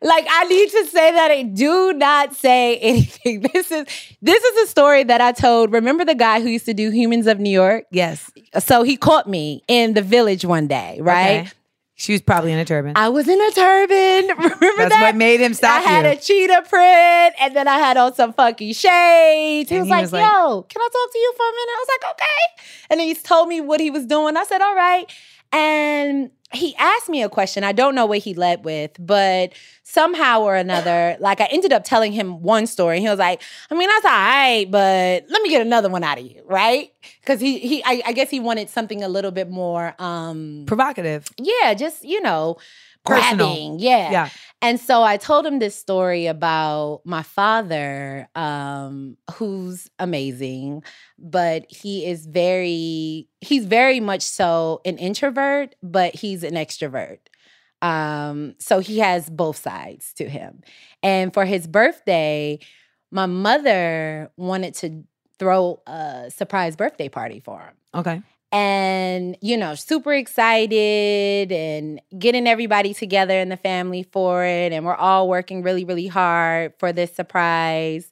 D: like I need to say that I do not say anything. This is this is a story that I told. Remember the guy who used to do Humans of New York?
C: Yes.
D: So he caught me in the village one day, right?
C: Okay. She was probably in a turban.
D: I was in a turban. Remember
C: That's
D: that?
C: what made him stop
D: I had
C: you.
D: a cheetah print, and then I had on some funky shades. He was
C: he
D: like,
C: was like-
D: "Yo, can I talk to you for a minute?" I was like, "Okay." And then he told me what he was doing. I said, "All right." And he asked me a question. I don't know what he led with, but somehow or another, like I ended up telling him one story. He was like, "I mean, that's all right, but let me get another one out of you, right?" Because he he, I, I guess he wanted something a little bit more. um
C: Provocative.
D: yeah, just you know,
C: Personal.
D: grabbing. Yeah.
C: Yeah.
D: And so I told him this story about my father, um, who's amazing, but he is very, he's very much so an introvert, but he's an extrovert. Um, so he has both sides to him. And for his birthday, my mother wanted to throw a surprise birthday party for him
C: Okay.
D: And you know super excited and getting everybody together in the family for it and we're all working really really hard for this surprise.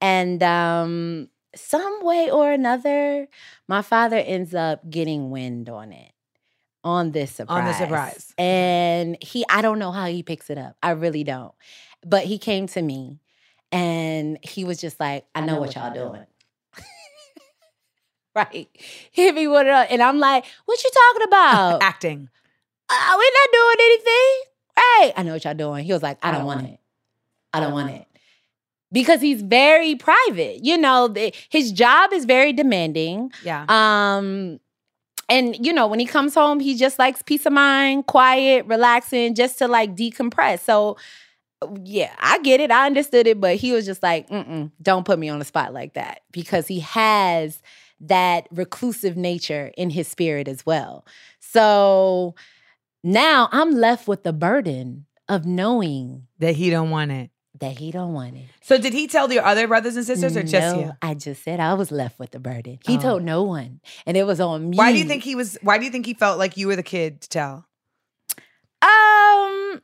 D: And um some way or another my father ends up getting wind on it on this surprise
C: On the surprise.
D: and he i don't know how he picks it up. I really don't. But he came to me and he was just like i know, what y'all doing right hit me with it and i'm like what you talking about
C: Acting.
D: uh, we're not doing anything. Right. I know what y'all doing. He was like, I don't, want it. I don't want it. Because he's very private. You know, the, his job is very demanding.
C: Yeah.
D: Um, and you know, when he comes home, he just likes peace of mind, quiet, relaxing, just to like decompress. So yeah, I get it. I understood it, but he was just like, Mm-mm, don't put me on the spot like that because he has that reclusive nature in his spirit as well. So now I'm left with the burden of knowing
C: that he don't want it.
D: that he don't want it.
C: So did he tell your other brothers and sisters or just
D: No,
C: you?
D: I just said I was left with the burden. He
C: Oh.
D: told no one, and it was on me.
C: Why do you think he was why do you think he felt like you were the kid to tell?
D: Um,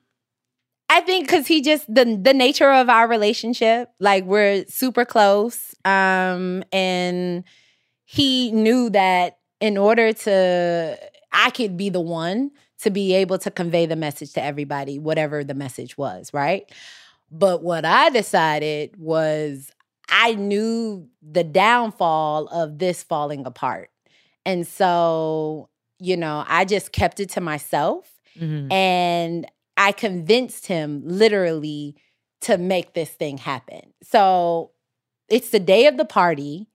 D: I think because he just the the nature of our relationship, like we're super close. Um, and he knew that in order to, I could be the one to be able to convey the message to everybody, whatever the message was, right? But what I decided was I knew the downfall of this falling apart. And so, you know, I just kept it to myself
C: Mhm.
D: and I convinced him literally to make this thing happen. So it's the day of the party.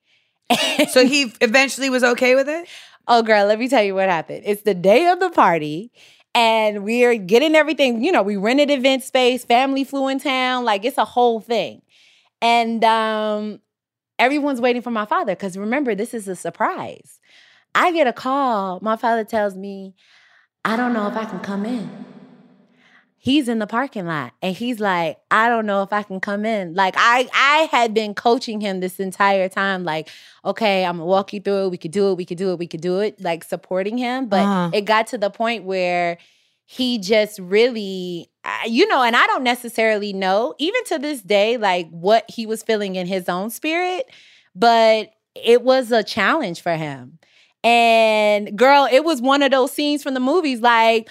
C: So he eventually was okay with it?
D: oh, girl, let me tell you what happened. It's the day of the party. And we're getting everything, you know, we rented event space, family flew in town, like it's a whole thing. And um everyone's waiting for my father because remember, this is a surprise. I get a call. My father tells me, I don't know if I can come in. He's in the parking lot and he's like, I don't know if I can come in. Like I I had been coaching him this entire time, like, okay, I'm gonna walk you through it. We could do it, we could do it, we could do it, like supporting him. But
C: Uh-huh.
D: it got to the point where he just really you know and i don't necessarily know even to this day like what he was feeling in his own spirit but it was a challenge for him and girl it was one of those scenes from the movies like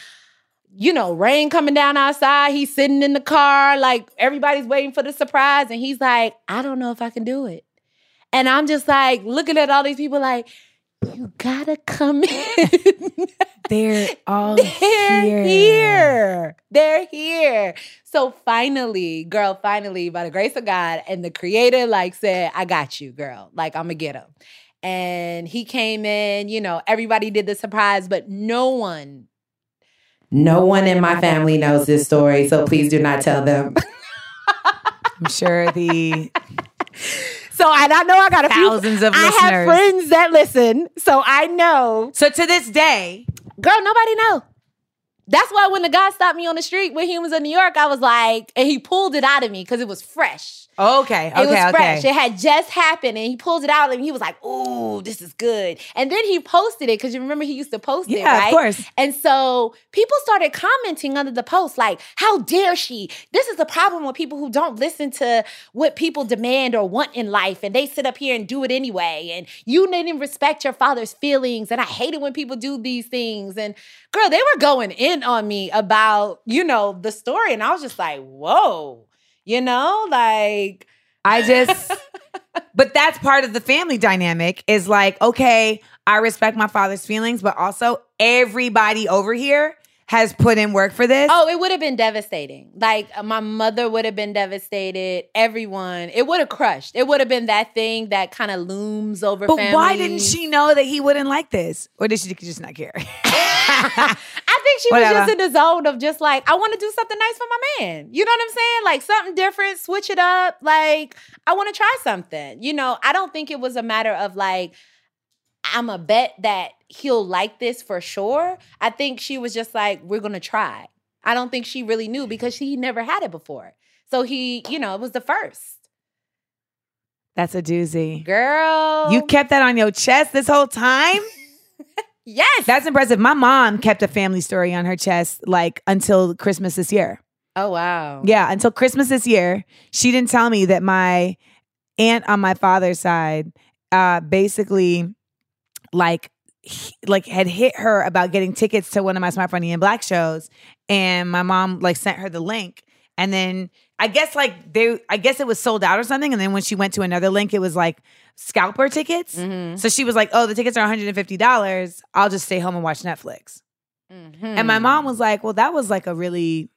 D: you know rain coming down outside he's sitting in the car like everybody's waiting for the surprise and he's like i don't know if i can do it and i'm just like looking at all these people like you gotta come in
C: They're all
D: they're here. They're here. So finally, girl, finally, by the grace of God and the creator, like said, I got you, girl. Like, I'm gonna get him. And he came in, you know, everybody did the surprise, but no one, no one in my family knows this story. So please do not tell them.
C: I'm sure the
D: so and I know I got a few
C: thousands of
D: I
C: listeners.
D: have friends that listen. So I know
C: So to this day,
D: Girl, nobody know. That's why when the guy stopped me on the street with humans in New York, I was like, and he pulled it out of me because it was fresh.
C: Okay, okay,
D: it was
C: okay.
D: fresh. It had just happened, and he pulled it out, and he was like, "Ooh, this is good." And then he posted it because you remember he used to post it,
C: right? of course.
D: And so people started commenting under the post, like, "How dare she?" This is the problem with people who don't listen to what people demand or want in life, and they sit up here and do it anyway. And you didn't respect your father's feelings, and I hate it when people do these things. And girl, they were going in on me about you know the story, and I was just like, "Whoa." You know, like
C: I just, but that's part of the family dynamic is like, okay, I respect my father's feelings, but also everybody over here has put in work for this.
D: Oh, it would have been devastating. Like uh, my mother would have been devastated. Everyone, it would have crushed. It would have been that thing that kind of looms over.
C: but why didn't she know that he wouldn't like this? Or did she just not care?
D: I think she was just in the zone of just like I want to do something nice for my man. You know what I'm saying? Like something different, switch it up. Like I want to try something. You know, I don't think it was a matter of like I'm a bet that he'll like this for sure. I think she was just like we're gonna try. I don't think she really knew because she never had it before. So he, you know, it was the first.
C: That's a doozy.
D: Girl.
C: You kept that on your chest this whole time?
D: Yes.
C: That's impressive. My mom kept a family story on her chest like until Christmas this year.
D: oh wow.
C: Yeah, until Christmas this year, she didn't tell me that my aunt on my father's side uh basically like he- like had hit her about getting tickets to one of my Smart Funny and Black shows and my mom like sent her the link and then I guess like they I guess it was sold out or something and then when she went to another link it was like scalper tickets.
D: Mhm.
C: So she was like, "Oh, the tickets are $150. I'll just stay home and watch Netflix."
D: Mhm.
C: And my mom was like, Well, that was like a really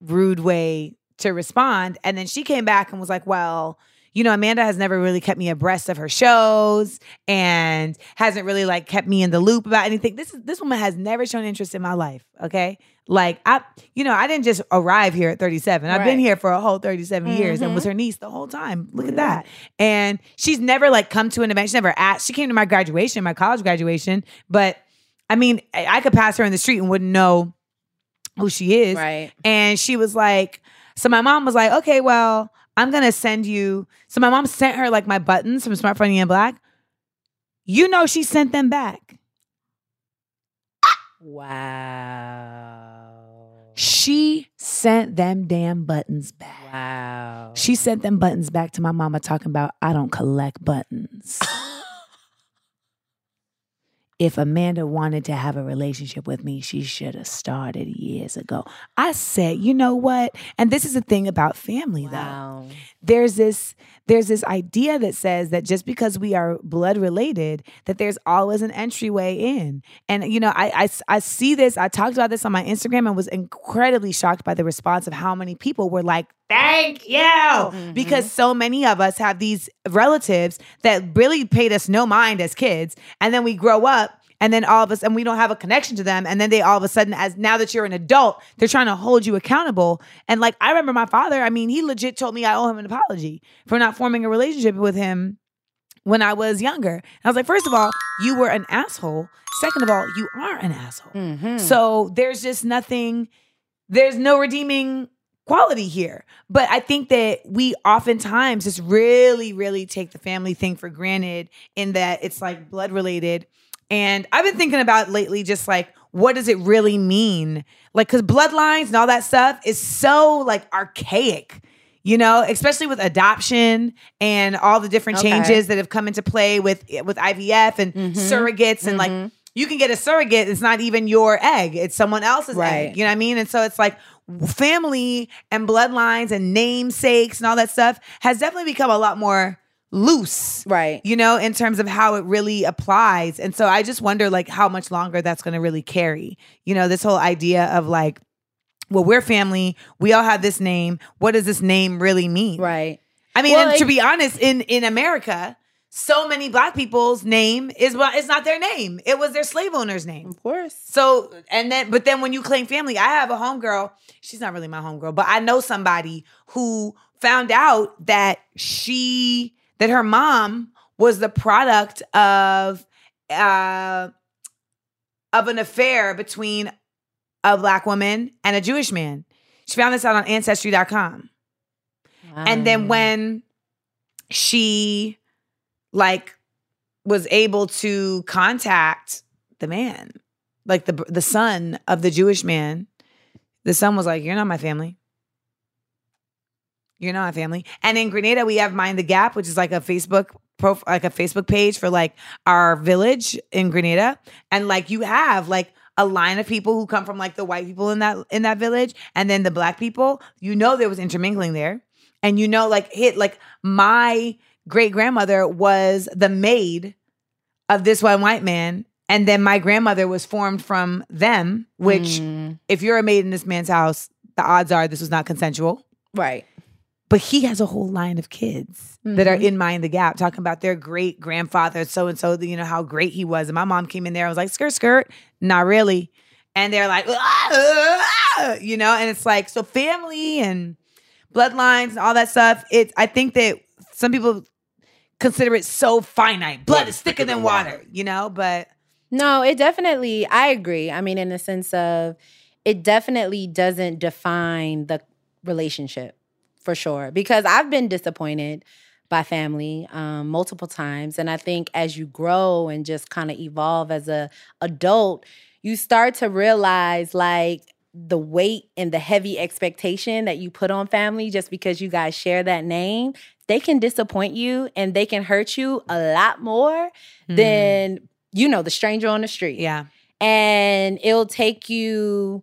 C: rude way to respond. And then she came back and was like, Well, you know, Amanda has never really kept me abreast of her shows and hasn't really like kept me in the loop about anything. This is this woman has never shown interest in my life. Okay. Like I, you know, I didn't just arrive here at 37. I've been here for a whole 37 years and was mm-hmm. her niece the whole time. Look at that. And she's never like come to an event. She never asked. She came to my graduation, my college graduation, but I mean, I I could pass her in the street and wouldn't know who she is.
D: Right.
C: And she was like, so my mom was like, okay, well, I'm gonna send you. So my mom sent her like my buttons from Smart Funny and Black. You know, she sent them back.
D: Wow.
C: She sent them damn buttons back.
D: Wow.
C: She sent them buttons back to my mama talking about I don't collect buttons. if Amanda wanted to have a relationship with me, she should have started years ago. I said, you know what? And this is the thing about family though.
D: Wow.
C: there's this there's this idea that says that just because we are blood related that there's always an entryway in. And you know I, I i see this i talked about this on my instagram and was incredibly shocked by the response of how many people were like thank you! Mm-hmm. Because so many of us have these relatives that really paid us no mind as kids. And then we grow up and then all of us and we don't have a connection to them and then they all of a sudden as now that you're an adult they're trying to hold you accountable and like i remember my father i mean he legit told me i owe him an apology for not forming a relationship with him when i was younger and i was like first of all you were an asshole second of all you are an asshole
D: Mhm.
C: so there's just nothing, there's no redeeming quality here. But I think that we oftentimes just really, really take the family thing for granted in that it's like blood related. And I've been thinking about lately just like, what does it really mean? Like, cause bloodlines and all that stuff is so like archaic. You know, especially with adoption and all the different
D: Okay.
C: changes that have come into play with with IVF and
D: Mhm.
C: surrogates and like you can get a surrogate it's not even your egg it's someone else's
D: Right.
C: egg you know what i mean and so it's like family and bloodlines and namesakes and all that stuff has definitely become a lot more loose
D: Right.
C: you know in terms of how it really applies and so i just wonder like how much longer that's going to really carry you know this whole idea of like well we're family we all have this name what does this name really mean
D: Right.
C: I mean,
D: Well,
C: and to be honest, in in America, so many black people's name is well, it's not their name. It was their slave owner's name.
D: Of course.
C: So and then but then when you claim family, I have a homegirl. She's not really my homegirl, but I know somebody who found out that she that her mom was the product of uh of an affair between a black woman and a Jewish man. She found this out on ancestry.com. And then when she like was able to contact the man, like the the son of the Jewish man, the son was like, "You're not my family. You're not my family." And in Grenada, we have Mind the Gap, which is like a Facebook prof- like a Facebook page for like our village in Grenada, and like you have like a line of people who come from like the white people in that in that village, and then the black people. You know, there was intermingling there, and you know, like hit like my great grandmother was the maid of this one white man. And then my grandmother was formed from them, which,
D: Mm,
C: if you're a maid in this man's house, the odds are this was not consensual.
D: right.
C: But he has a whole line of kids that are
D: Mhm.
C: in Mind the Gap talking about their great grandfather, so and so, you know, how great he was. And my mom came in there, I was like, skirt, skirt. Not really. And they're like, "Ah, ah," you know, and it's like, so family and bloodlines and all that stuff. It's, I think that some people consider it so finite. Blood is thicker than water, you know, but
D: No, it definitely, I agree. I mean, in the sense of it definitely doesn't define the relationship for sure. Because I've been disappointed by family um, multiple times. And I think as you grow and just kind of evolve as a adult, you start to realize like the weight and the heavy expectation that you put on family just because you guys share that name, they can disappoint you and they can hurt you a lot more than you know the stranger on the street
C: yeah.
D: and it'll take you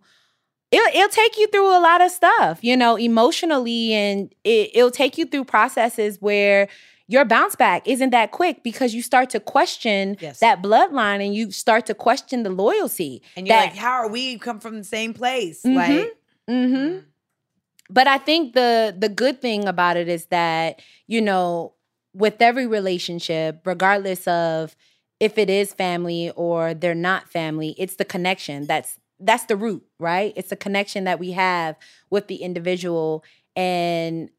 D: it'll, it'll take you through a lot of stuff you know emotionally and it, it'll take you through processes where your bounce back isn't that quick because you start to question
C: Yes.
D: that bloodline and you start to question the loyalty
C: And you're
D: that-
C: like, how are we come from the same place?
D: Mhm.
C: Like,
D: hmm But I think the the good thing about it is that you know, with every relationship, regardless of if it is family or they're not family, it's the connection that's that's the root, right? It's the connection that we have with the individual and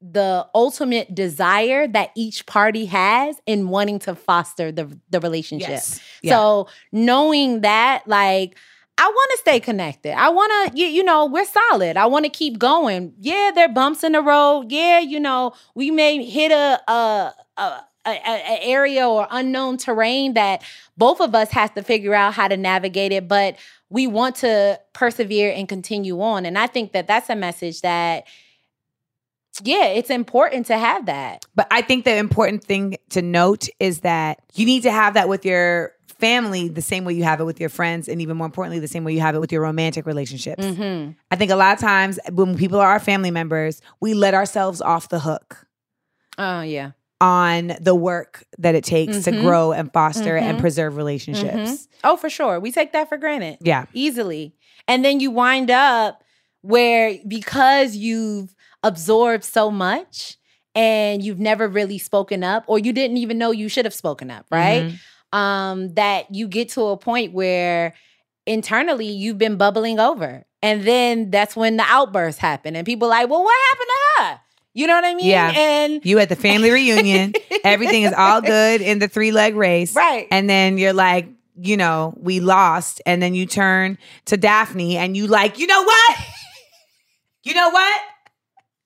D: the ultimate desire that each party has in wanting to foster the the relationship.
C: yes. Yeah.
D: So knowing that, like, I want to stay connected. I want to, you, you know, we're solid. I want to keep going. Yeah, there are bumps in the road. Yeah, you know, we may hit a a a, a, a area or unknown terrain that both of us has to figure out how to navigate it, but we want to persevere and continue on. And I think that that's a message that. Yeah, it's important to have that.
C: But I think the important thing to note is that you need to have that with your family the same way you have it with your friends, and even more importantly, the same way you have it with your romantic relationships.
D: Mm-hmm.
C: I think a lot of times when people are our family members, we let ourselves off the hook
D: Oh yeah.
C: On the work that it takes to
D: Mhm.
C: grow and foster and
D: Mhm.
C: preserve relationships.
D: Mhm. Oh, for sure. We take that for granted.
C: Yeah.
D: easily. And then you wind up where because you've absorbed so much and you've never really spoken up or you didn't even know you should have spoken up, right?
C: Mhm.
D: Um that you get to a point where internally you've been bubbling over. And then that's when the outbursts happen and people like, "Well, what happened to her?" You know what I mean?
C: Yeah.
D: And
C: You at the family reunion, everything is all good in the three leg race.
D: Right.
C: And then you're like, you know, we lost. And then you turn to Daphne and you like, you know what? You know what?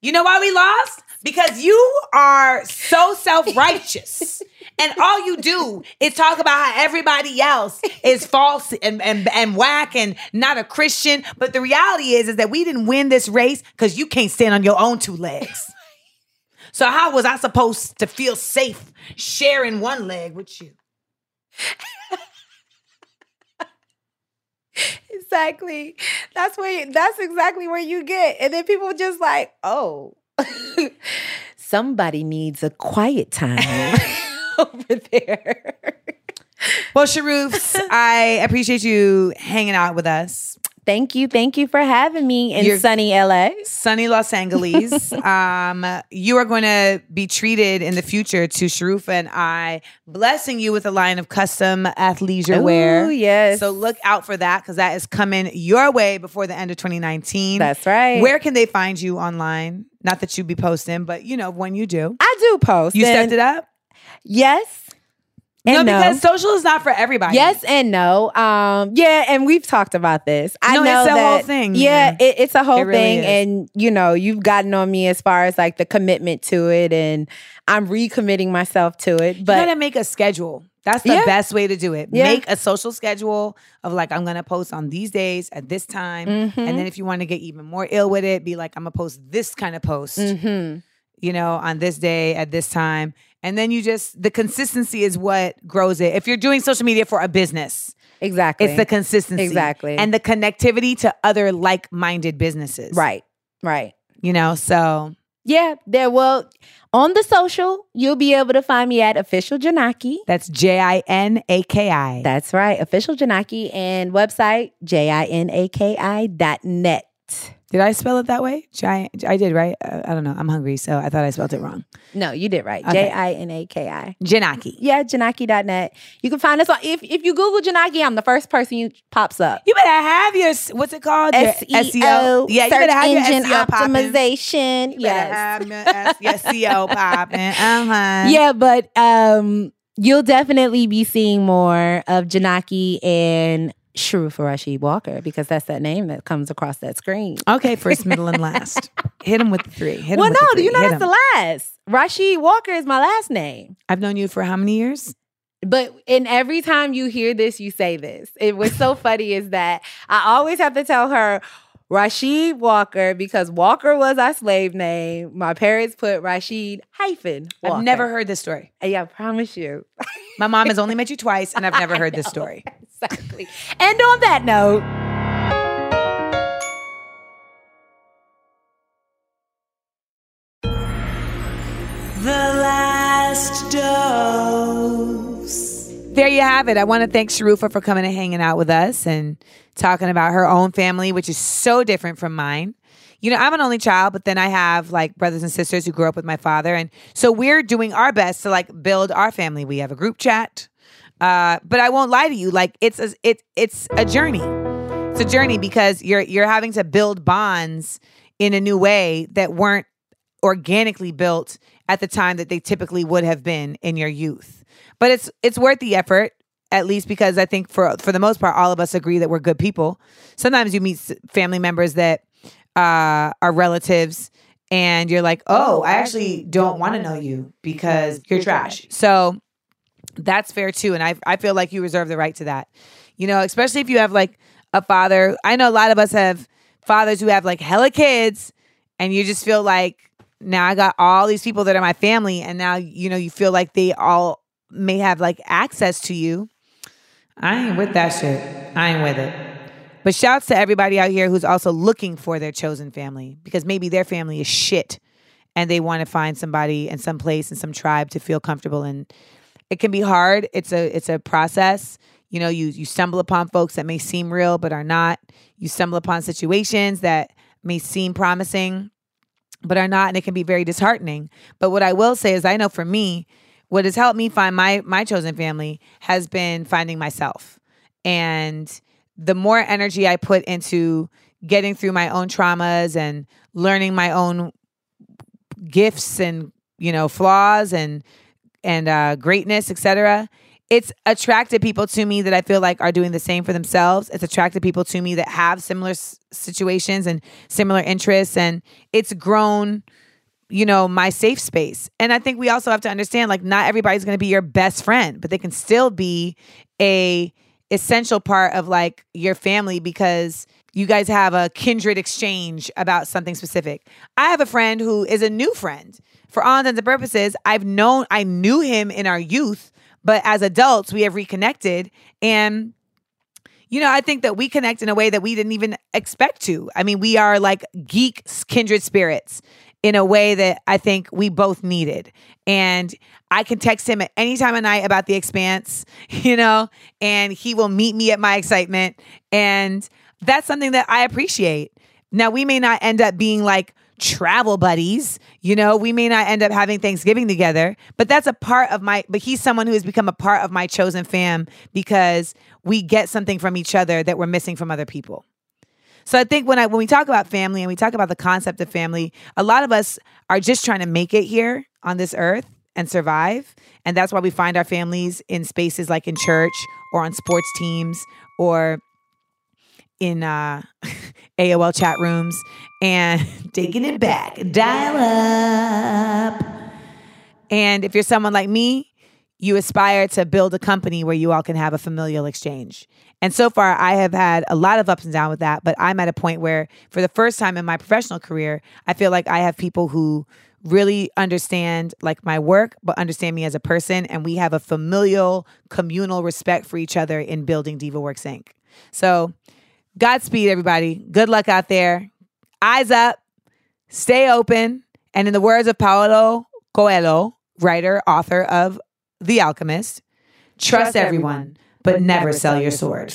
C: You know why we lost? Because you are so self-righteous. and all you do is talk about how everybody else is false and, and, and whack and not a Christian. But the reality is, is that we didn't win this race because you can't stand on your own two legs. So how was I supposed to feel safe sharing one leg with you?
D: Exactly. That's where that's exactly where you get. And then people just like, oh, somebody needs a quiet time over there.
C: Well, Sharoofs, I appreciate you hanging out with us.
D: Thank you. Thank you for having me in
C: You're-
D: sunny LA.
C: Sunny Los Angeles. um, you are going to be treated in the future to Sharufa and I, blessing you with a line of custom athleisure wear.
D: Ooh, yes.
C: So look out for that because that is coming your way before the end of 2019.
D: That's right.
C: Where can they find you online? Not that you be posting, but you know when you do,
D: I do post.
C: you stepped it up.
D: Yes. And
C: no, because social is not for everybody.
D: Yes and no. Um, yeah, and we've talked about this. I
C: No,
D: know
C: it's a
D: that,
C: whole thing,
D: Yeah,
C: yeah.
D: it, it's a whole
C: It really
D: thing,
C: is.
D: and you know, you've gotten on me as far as like the commitment to it, and I'm recommitting myself to it. But you
C: gotta make a schedule. That's the
D: Yeah.
C: best way to do it.
D: Yeah.
C: Make a social schedule of like I'm gonna post on these days at this time,
D: Mhm.
C: and then if you want to get even more ill with it, be like I'm gonna post this kind of post,
D: Mhm.
C: you know, on this day at this time, and then you just the consistency is what grows it. If you're doing social media for a business,
D: exactly,
C: it's the consistency,
D: Exactly.
C: and the connectivity to other like-minded businesses,
D: right, right.
C: You know, so
D: Yeah, there. Well, on the social, you'll be able to find me at official Jinaki.
C: that's J I N A K I.
D: That's right, official Jinaki, and website j i n a k i dot net.
C: Did I spell it that way? Giant. I did, right? Uh, I don't know. I'm hungry, so I thought I spelled it wrong.
D: No, you did right.
C: Okay.
D: J i n a k i.
C: Jinaki.
D: Yeah, Jinaki.net. You can find us on if if you Google Jinaki, I'm the first person you pops up.
C: You better have your what's it called? Your
D: SEO,
C: Yeah, you
D: search
C: better have your
D: engine
C: SEO popping.
D: optimization.
C: You better
D: Yes.
C: have your SEO popping. Uh-huh.
D: Yeah, but um you'll definitely be seeing more of Jinaki and Sharufa Rashied Walker because that's that name that comes across that screen.
C: Okay, first, middle, and last. Hit him with the three. Hit
D: well, no,
C: do
D: you know
C: Hit
D: that's the last. Rashied Walker is my last name.
C: I've known you for how many years?
D: But and every time you hear this, you say this. It was so funny is that I always have to tell her Rashied Walker because Walker was our slave name. My parents put Rashied hyphen. Walker.
C: I've never heard this story.
D: Yeah, I promise you.
C: My mom has only met you twice, and I've never heard this story.
D: Exactly. And on that note,
A: The last dose.
C: There you have it. I want to thank Sharufa for coming and hanging out with us and talking about her own family, which is so different from mine. You know, I'm an only child, but then I have like brothers and sisters who grew up with my father. And so we're doing our best to like build our family. We have a group chat. Uh, but I won't lie to you, like it's a, it, it's a journey. It's a journey because you're you're having to build bonds in a new way that weren't organically built at the time that they typically would have been in your youth. But it's it's worth the effort at least because I think for for the most part all of us agree that we're good people. Sometimes you meet family members that uh are relatives and you're like, "Oh, I actually don't want to know you because you're trash." So that's fair too and I I feel like you reserve the right to that. You know, especially if you have like a father. I know a lot of us have fathers who have like hella kids and you just feel like now I got all these people that are my family and now you know you feel like they all may have like access to you. I ain't with that shit. I ain't with it. But shouts to everybody out here who's also looking for their chosen family because maybe their family is shit and they want to find somebody in some place and some tribe to feel comfortable in. It can be hard. It's a it's a process. You know, you you stumble upon folks that may seem real but are not. You stumble upon situations that may seem promising but are not and it can be very disheartening. But what I will say is I know for me, what has helped me find my my chosen family has been finding myself. And the more energy I put into getting through my own traumas and learning my own gifts and you know flaws and and uh, greatness, etc. It's attracted people to me that I feel like are doing the same for themselves. It's attracted people to me that have similar s- situations and similar interests, and it's grown, you know, my safe space. And I think we also have to understand, like, not everybody's going to be your best friend, but they can still be a essential part of like your family because you guys have a kindred exchange about something specific. I have a friend who is a new friend. For all intents and purposes, I've known I knew him in our youth, but as adults, we have reconnected and you know, I think that we connect in a way that we didn't even expect to. I mean, we are like geek kindred spirits in a way that I think we both needed. And I can text him at any time of night about the expanse, you know, and he will meet me at my excitement. And that's something that I appreciate. Now, we may not end up being like travel buddies, you know, we may not end up having Thanksgiving together, but that's a part of my, but he's someone who has become a part of my chosen fam because we get something from each other that we're missing from other people. So I think when I when we talk about family and we talk about the concept of family, a lot of us are just trying to make it here on this earth and survive. And that's why we find our families in spaces like in church or on sports teams or in uh, AOL chat rooms and taking it back, dial up. And if you're someone like me, you aspire to build a company where you all can have a familial exchange. And so far, I have had a lot of ups and downs with that, but I'm at a point where, for the first time in my professional career, I feel like I have people who really understand like my work but understand me as a person and we have a familial communal respect for each other in building diva works inc so godspeed everybody good luck out there eyes up stay open and in the words of paulo coelho writer author of the alchemist trust everyone but never sell your sword